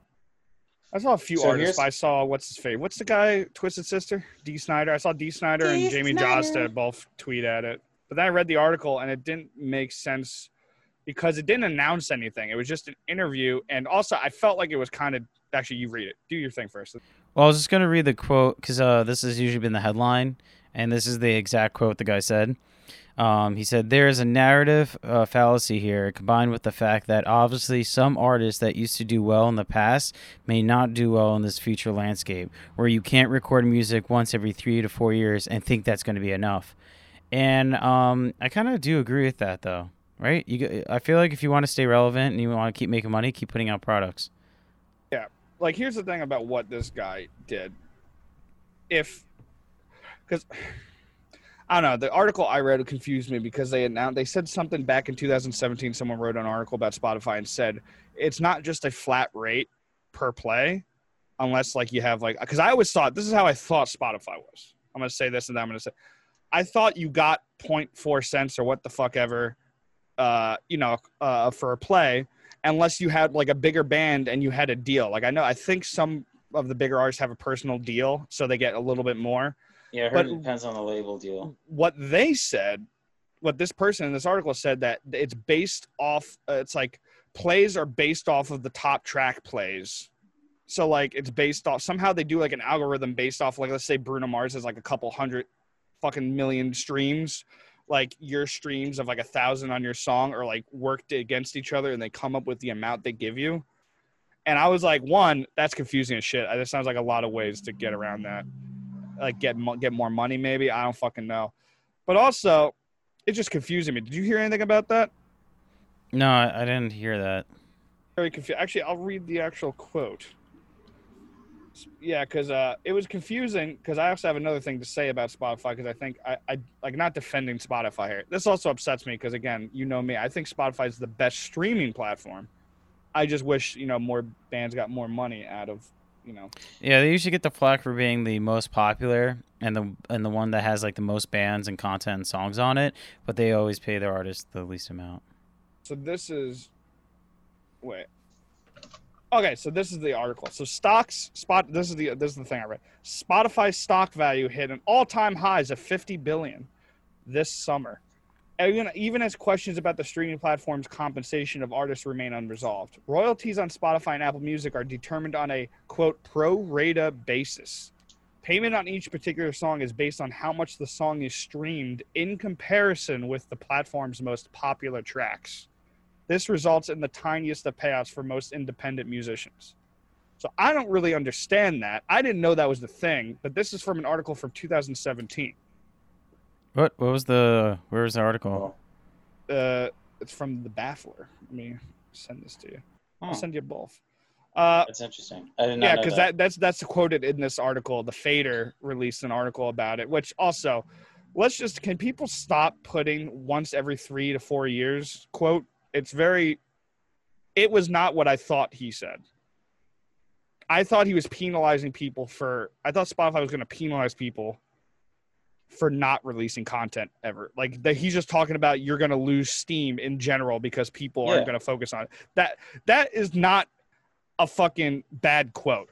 I saw a few So artists. here's- I saw what's his favorite? What's the guy? Twisted Sister, Dee Snider. I saw Dee Snider and Jamie Snyder. Jasta both tweet at it. But then I read the article and it didn't make sense because it didn't announce anything. It was just an interview, and also I felt like it was kind of actually. You read it. Do your thing first. Well, I was just gonna read the quote because uh, this has usually been the headline, and this is the exact quote the guy said. Um, he said, "There is a narrative uh, fallacy here, combined with the fact that obviously some artists that used to do well in the past may not do well in this future landscape, where you can't record music once every three to four years and think that's going to be enough." And um, I kind of do agree with that, though. Right? You, I feel like if you want to stay relevant and you want to keep making money, keep putting out products. Yeah, like here's the thing about what this guy did if because i don't know the article i read confused me because they announced they said something back in 2017 someone wrote an article about spotify and said it's not just a flat rate per play unless like you have like because i always thought this is how i thought spotify was i'm to say this and then i'm to say i thought you got 0.4 cents or what the fuck ever uh you know uh for a play unless you had like a bigger band and you had a deal. Like I know I think some of the bigger artists have a personal deal, so they get a little bit more. Yeah, I heard But- it depends on the label deal. What they said, what this person in this article said that it's based off. Uh, it's like plays are based off of the top track plays. So like it's based off somehow they do like an algorithm based off like let's say Bruno Mars has like a couple hundred fucking million streams like your streams of like a thousand on your song are like worked against each other and they come up with the amount they give you. And I was like, one, that's confusing as shit. That sounds like a lot of ways to get around that. Like get get more money, maybe. I don't fucking know. But also, it's just confusing me. Did you hear anything about that? No, I, I didn't hear that. Very confused. Actually, I'll read the actual quote. Yeah, because uh, it was confusing. Because I also have another thing to say about Spotify. Because I think I, I like not defending Spotify here. This also upsets me because again, you know me. I think Spotify is the best streaming platform. I just wish you know more bands got more money out of you know. Yeah, they usually get the flack for being the most popular and the and the one that has like the most bands and content and songs on it, but they always pay their artists the least amount. So this is wait. Okay, so this is the article. So stocks spot this is the this is the thing I read. Spotify stock value hit an all-time highs of 50 billion this summer. Even, even as questions about the streaming platform's compensation of artists remain unresolved. Royalties on Spotify and Apple Music are determined on a quote pro rata basis. Payment on each particular song is based on how much the song is streamed in comparison with the platform's most popular tracks. This results in the tiniest of payouts for most independent musicians. So I don't really understand that. I didn't know that was the thing, but this is from an article from 2017. What what was the where was the article? Oh. Uh, it's from the Baffler. Let me send this to you. I'll Oh, send you both. Uh, that's interesting. I did not yeah, know because that. that's that's quoted in this article. The Fader released an article about it, which also, let's just can people stop putting once every three to four years quote? It's very. It was not what I thought he said. I thought he was penalizing people for. I thought Spotify was going to penalize people for not releasing content ever. Like that, he's just talking about you're going to lose steam in general because people aren't going to focus on it. That that is not a fucking bad quote.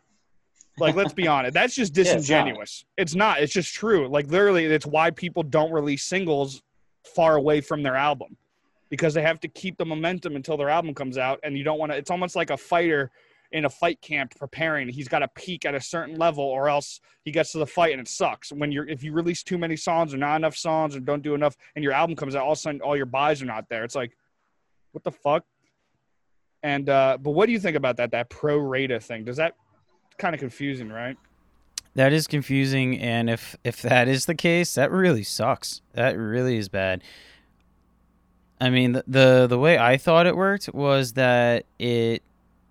Like, let's be honest. That's just Yeah, it's not. disingenuous. it's, not. It's just true. Like, literally, it's why people don't release singles far away from their album because they have to keep the momentum until their album comes out and you don't want to it's almost like a fighter in a fight camp preparing. He's got to peak at a certain level or else he gets to the fight and it sucks. When you're if you release too many songs or not enough songs or don't do enough and your album comes out all of a sudden all your buys are not there. It's like what the fuck? And uh but what do you think about that that pro rata thing? Does that kind of confusing right? That is confusing, and if if that is the case, that really sucks. That really is bad. I mean, the the, the way I thought it worked was that it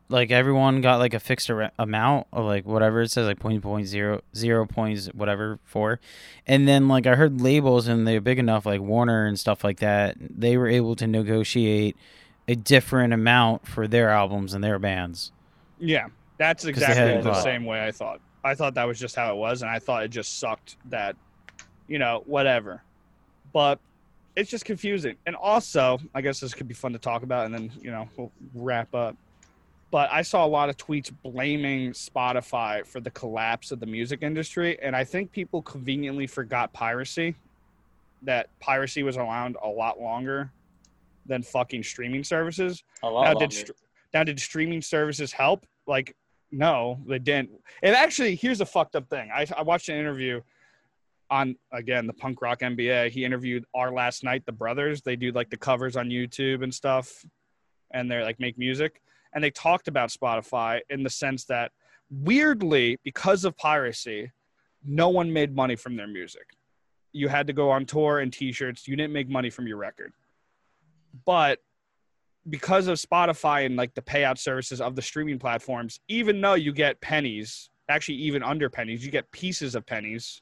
like everyone got like a fixed ar- amount of like whatever it says like point point zero zero points whatever for and then like I heard labels and they're big enough like Warner and stuff like that they were able to negotiate a different amount for their albums and their bands. Yeah, that's exactly the same way I thought. I thought that was just how it was, and I thought it just sucked that, you know, whatever. But it's just confusing. And also, I guess this could be fun to talk about, and then you know we'll wrap up. But I saw a lot of tweets blaming Spotify for the collapse of the music industry, and I think people conveniently forgot piracy. That piracy was around a lot longer than fucking streaming services. A lot Now longer. did, now, did streaming services help? Like, no, they didn't. And actually, here's a fucked up thing. I, I watched an interview on, again, the punk rock MBA. He interviewed Our Last Night, the brothers. They do like the covers on YouTube and stuff, and they're like make music. And they talked about Spotify in the sense that, weirdly, because of piracy, no one made money from their music. You had to go on tour and t shirts, you didn't make money from your record. But because of Spotify and like the payout services of the streaming platforms, even though you get pennies, actually even under pennies, you get pieces of pennies.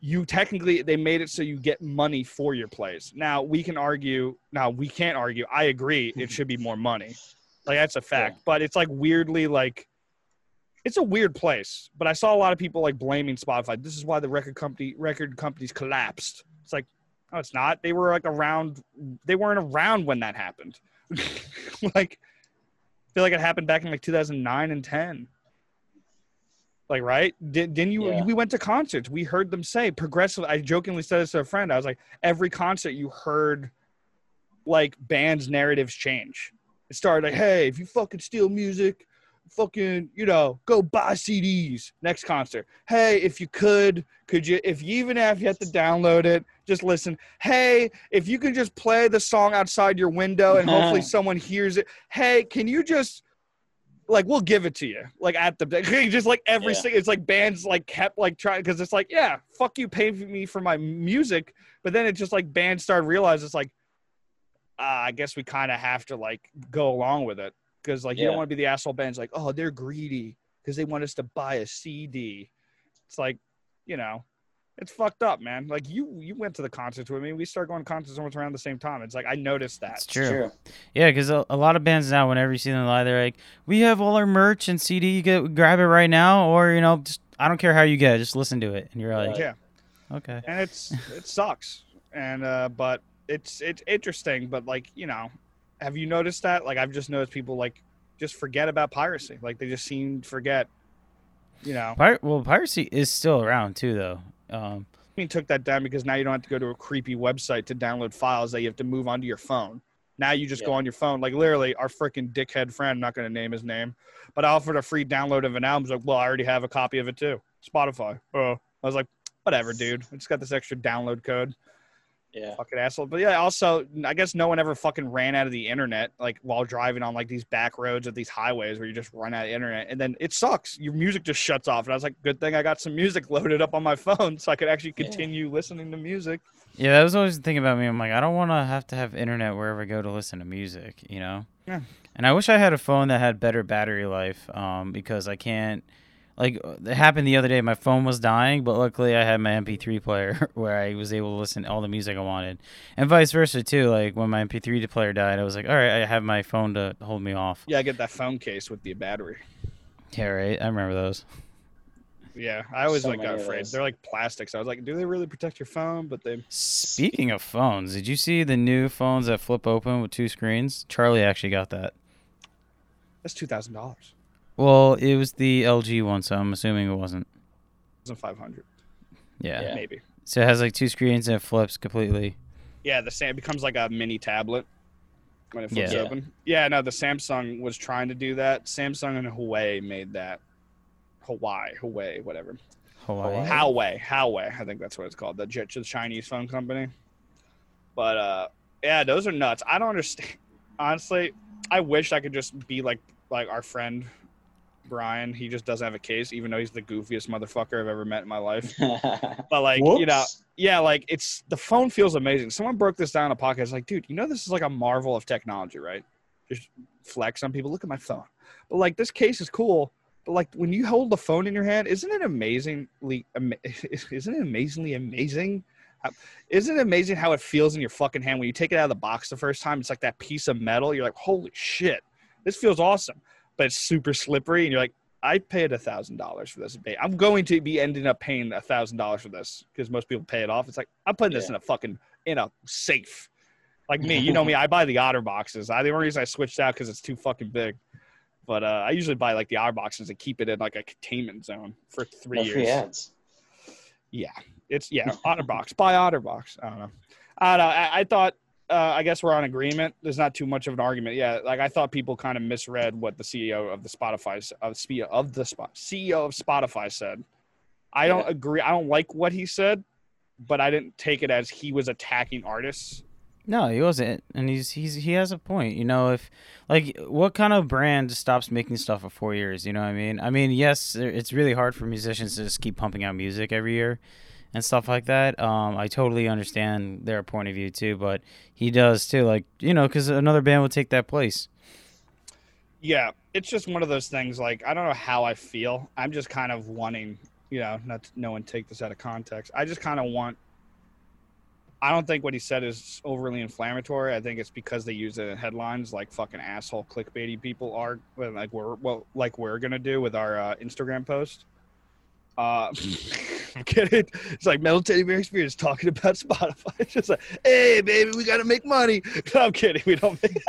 You technically they made it so you get money for your plays. Now we can argue. Now we can't argue. I agree. It mm-hmm. should be more money. Like that's a fact. But it's like weirdly like it's a weird place. But I saw a lot of people like blaming Spotify. This is why the record company record companies collapsed. It's like, no, it's not. They were like around. They weren't around when that happened. like, I feel like it happened back in like 2009 and 10. Like, right? Did, didn't you? Yeah. We went to concerts. We heard them say progressive. I jokingly said this to a friend. I was like, every concert you heard, like bands' narratives change. It started like, hey, if you fucking steal music, fucking, you know, go buy CDs. Next concert. Hey, if you could, could you, if you even have, you have to download it, just listen. Hey, if you can just play the song outside your window and hopefully someone hears it. Hey, can you just, like, we'll give it to you. Like, at the, just like every Yeah. single, it's like bands like kept like trying, because it's like, yeah, fuck you, pay me for my music. But then it just like bands started realize it's like, uh, I guess we kind of have to like go along with it because like you don't want to be the asshole bands like oh they're greedy because they want us to buy a CD. It's like you know, it's fucked up, man. Like you you went to the concerts with me. We started going to concerts almost around the same time. It's like I noticed that. It's true. True. Yeah, because a, a lot of bands now, whenever you see them live, they're like, "We have all our merch and CD. You get grab it right now, or you know, just I don't care how you get it, just listen to it." And you're like, Yeah, "Okay." and it's it sucks. And uh, but it's it's interesting. But like you know, have you noticed that? Like I've just noticed people like just forget about piracy. Like they just seem to forget. You know, Pir- well, piracy is still around too, though. Um, I mean, took that down because now you don't have to go to a creepy website to download files that you have to move onto your phone. Now you just go on your phone. Like literally, our freaking dickhead friend, I'm not going to name his name, but I offered a free download of an album. He's like, well, I already have a copy of it too. Spotify. Oh, I was like, whatever, dude. I just got this extra download code. Yeah. Fucking asshole. But yeah, also, I guess no one ever fucking ran out of the internet like while driving on like these back roads or these highways where you just run out of internet and then it sucks. Your music just shuts off. And I was like, good thing I got some music loaded up on my phone so I could actually Yeah. continue listening to music. yeah, that was always the thing about me. I'm like, I don't want to have to have internet wherever I go to listen to music, you know. Yeah. And I wish I had a phone that had better battery life, um, because I can't. Like it happened the other day, my phone was dying, but luckily I had my MP3 player where I was able to listen to all the music I wanted, and vice versa too. Like when my MP3 player died, I was like, all right, I have my phone to hold me off. Yeah, I get that phone case with the battery. Yeah, right. I remember those. Yeah, I always So like got many afraid. those. They're like plastics. I was like, do they really protect your phone? But they Speaking of phones, did you see the new phones that flip open with two screens? Charlie actually got that. that's two thousand dollars. Well, it was the LG one, so I'm assuming it wasn't. Five hundred, Yeah. Yeah. maybe. So it has like two screens and it flips completely. Yeah, the Sam becomes like a mini tablet when it flips Yeah. open. Yeah, no, the Samsung was trying to do that. Samsung and Huawei made that. Hawaii, Huawei, whatever. Hawaii. Huawei, Huawei, I think that's what it's called. The, the Chinese phone company. But uh, yeah, those are nuts. I don't understand. Honestly, I wish I could just be like like our friend Brian. He just doesn't have a case, even though he's the goofiest motherfucker I've ever met in my life. But like, you know, yeah, like it's the phone feels amazing. Someone broke this down in a podcast. Like, dude, you know this is like a marvel of technology, right? Just flex on people. Look at my phone. But like this case is cool. But like when you hold the phone in your hand, isn't it amazingly? ama- Isn't it amazingly amazing? How- Isn't it amazing how it feels in your fucking hand when you take it out of the box the first time? It's like that piece of metal. You're like, holy shit, this feels awesome. But it's super slippery, and you're like, I paid a thousand dollars for this. I'm going to be ending up paying a thousand dollars for this because most people pay it off. It's like I'm putting this Yeah. in a fucking in a safe. Like me, you know me. I buy the otter boxes. I the only reason I switched out because it's too fucking big. But uh, I usually buy like the otter boxes and keep it in like a containment zone for three No years. ads. Yeah, it's yeah, OtterBox. Buy OtterBox. I don't know. I don't know. I, I thought. Uh, I guess we're on agreement. There's not too much of an argument. Yeah, like I thought people kind of misread what the CEO of the Spotify of of the Spot CEO of Spotify said. I don't Yeah. agree. I don't like what he said, but I didn't take it as he was attacking artists. No, he wasn't, and he's he's he has a point. You know, if like what kind of brand stops making stuff for four years? You know what I mean? I mean, yes, it's really hard for musicians to just keep pumping out music every year and stuff like that. Um, I totally understand their point of view too, but he does too. Like you know, because another band would take that place. Yeah, it's just one of those things. Like I don't know how I feel. I'm just kind of wanting, you know, not to, no one take this out of context. I just kind of want. I don't think what he said is overly inflammatory. I think it's because they use it in headlines, like fucking asshole clickbaity people are, like we're well, like we're gonna do with our uh, Instagram post. Uh, I'm kidding. It's like Metal Teddy Bear Experience talking about Spotify. It's just like, hey, baby, we gotta make money. I'm kidding. We don't make.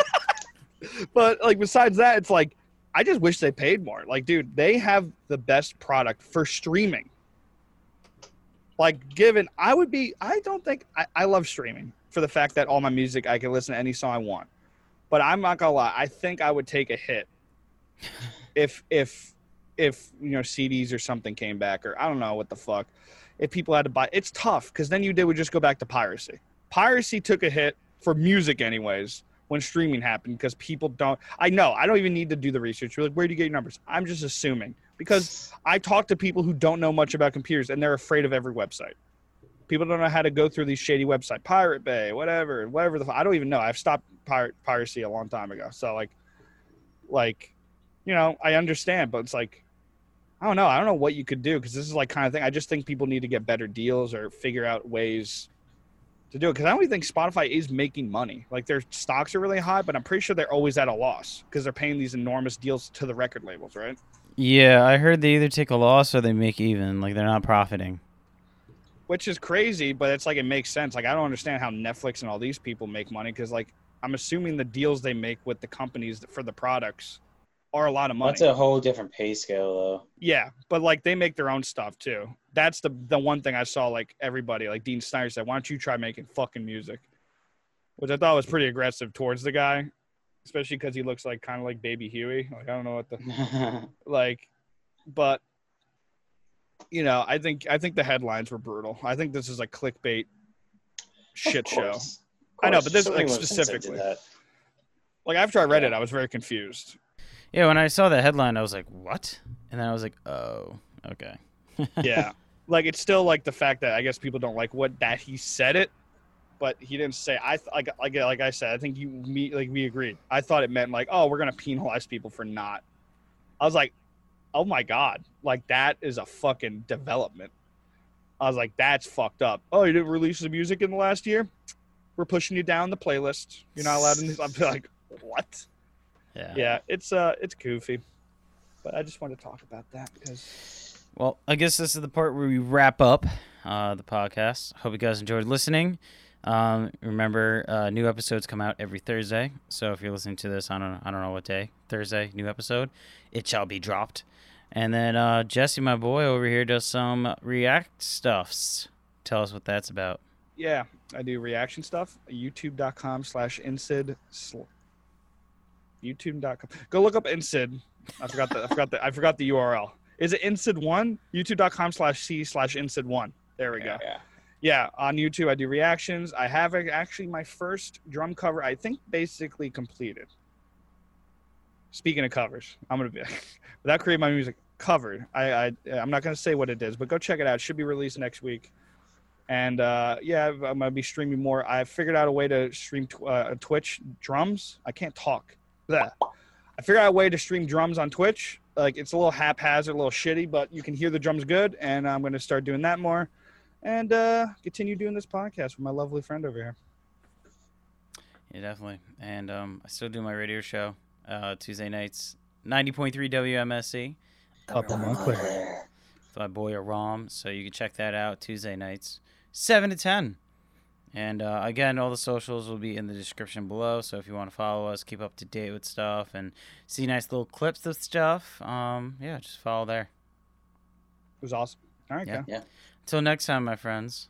but like besides that, it's like I just wish they paid more. Like, dude, they have the best product for streaming. Like, given I would be, I don't think I, I love streaming for the fact that all my music I can listen to any song I want. But I'm not gonna lie, I think I would take a hit if if if you know CDs or something came back or I don't know what the fuck. If people had to buy, it's tough because then you did would just go back to piracy. Piracy took a hit for music, anyways, when streaming happened because people don't. I know I don't even need to do the research. You're like, where do you get your numbers? I'm just assuming because I talk to people who don't know much about computers and they're afraid of every website. People don't know how to go through these shady websites, Pirate Bay, whatever, whatever the. I don't even know. I've stopped pirate piracy a long time ago. So like, like, you know, I understand, but it's like, I don't know. I don't know what you could do because this is like kind of thing. I just think people need to get better deals or figure out ways to do it. Because I don't even think Spotify is making money. Like their stocks are really high, but I'm pretty sure they're always at a loss because they're paying these enormous deals to the record labels, right? Yeah, I heard they either take a loss or they make even. Like they're not profiting. which is crazy, but it's like it makes sense. Like I don't understand how Netflix and all these people make money because like I'm assuming the deals they make with the companies for the products are a lot of money. That's a whole different pay scale, though. yeah, but like they make their own stuff too. That's the the one thing I saw. Like everybody, like Dean Snider said, "Why don't you try making fucking music?" Which I thought was pretty aggressive towards the guy, especially because he looks like kind of like Baby Huey. Like I don't know what the like but you know i think i think the headlines were brutal i think this is a clickbait shit show I know, but this, like, many websites that did specifically. that. like after i read it i was very confused Yeah, when I saw the headline, I was like, "What?" And then I was like, "Oh, okay." yeah. Like it's still like the fact that i guess people don't like what that he said it but he didn't say i th- like like like i said i think you me like we agreed. I thought it meant like oh we're gonna penalize people for not i was like oh my god like that is a fucking development. I was like that's fucked up. Oh you didn't release the music in the last year? We're pushing you down the playlist. You're not allowed to i'm like what Yeah. yeah it's uh it's goofy but i just want to talk about that because Well, I guess this is the part where we wrap up uh, the podcast. Hope you guys enjoyed listening. Um, remember, uh, new episodes come out every Thursday. So if you're listening to this, I don't, I don't know what day, Thursday, new episode, it shall be dropped. And then uh, Jesse, my boy over here, does some React stuffs. Tell us what that's about. Yeah. I do reaction stuff. YouTube.com slash Insid. YouTube.com. Go look up Insid. I forgot the I forgot the I forgot the URL. Is it Insid one? YouTube.com slash C slash Insid one. There we go. Yeah. Yeah, on YouTube I do reactions. I have actually my first drum cover. I think basically completed. Speaking of covers, I'm gonna be without creating my music covered. I, I I'm not gonna say what it is, but go check it out. It should be released next week. And uh, yeah, I'm gonna be streaming more. I figured out a way to stream tw- uh, Twitch drums. I can't talk. Bleh. I figured out a way to stream drums on Twitch. Like it's a little haphazard, a little shitty, but you can hear the drums good. And I'm gonna start doing that more, and uh, continue doing this podcast with my lovely friend over here. Yeah, definitely. And um, I still do my radio show uh, Tuesday nights, 90.3 WMSC. Couple Montclair. with my boy Aram. So you can check that out Tuesday nights, 7 to 10. And uh, again, all the socials will be in the description below. So if you want to follow us, keep up to date with stuff, and see nice little clips of stuff, um, yeah, just follow there. It was awesome. All right, Yeah. guy. Until next time, my friends.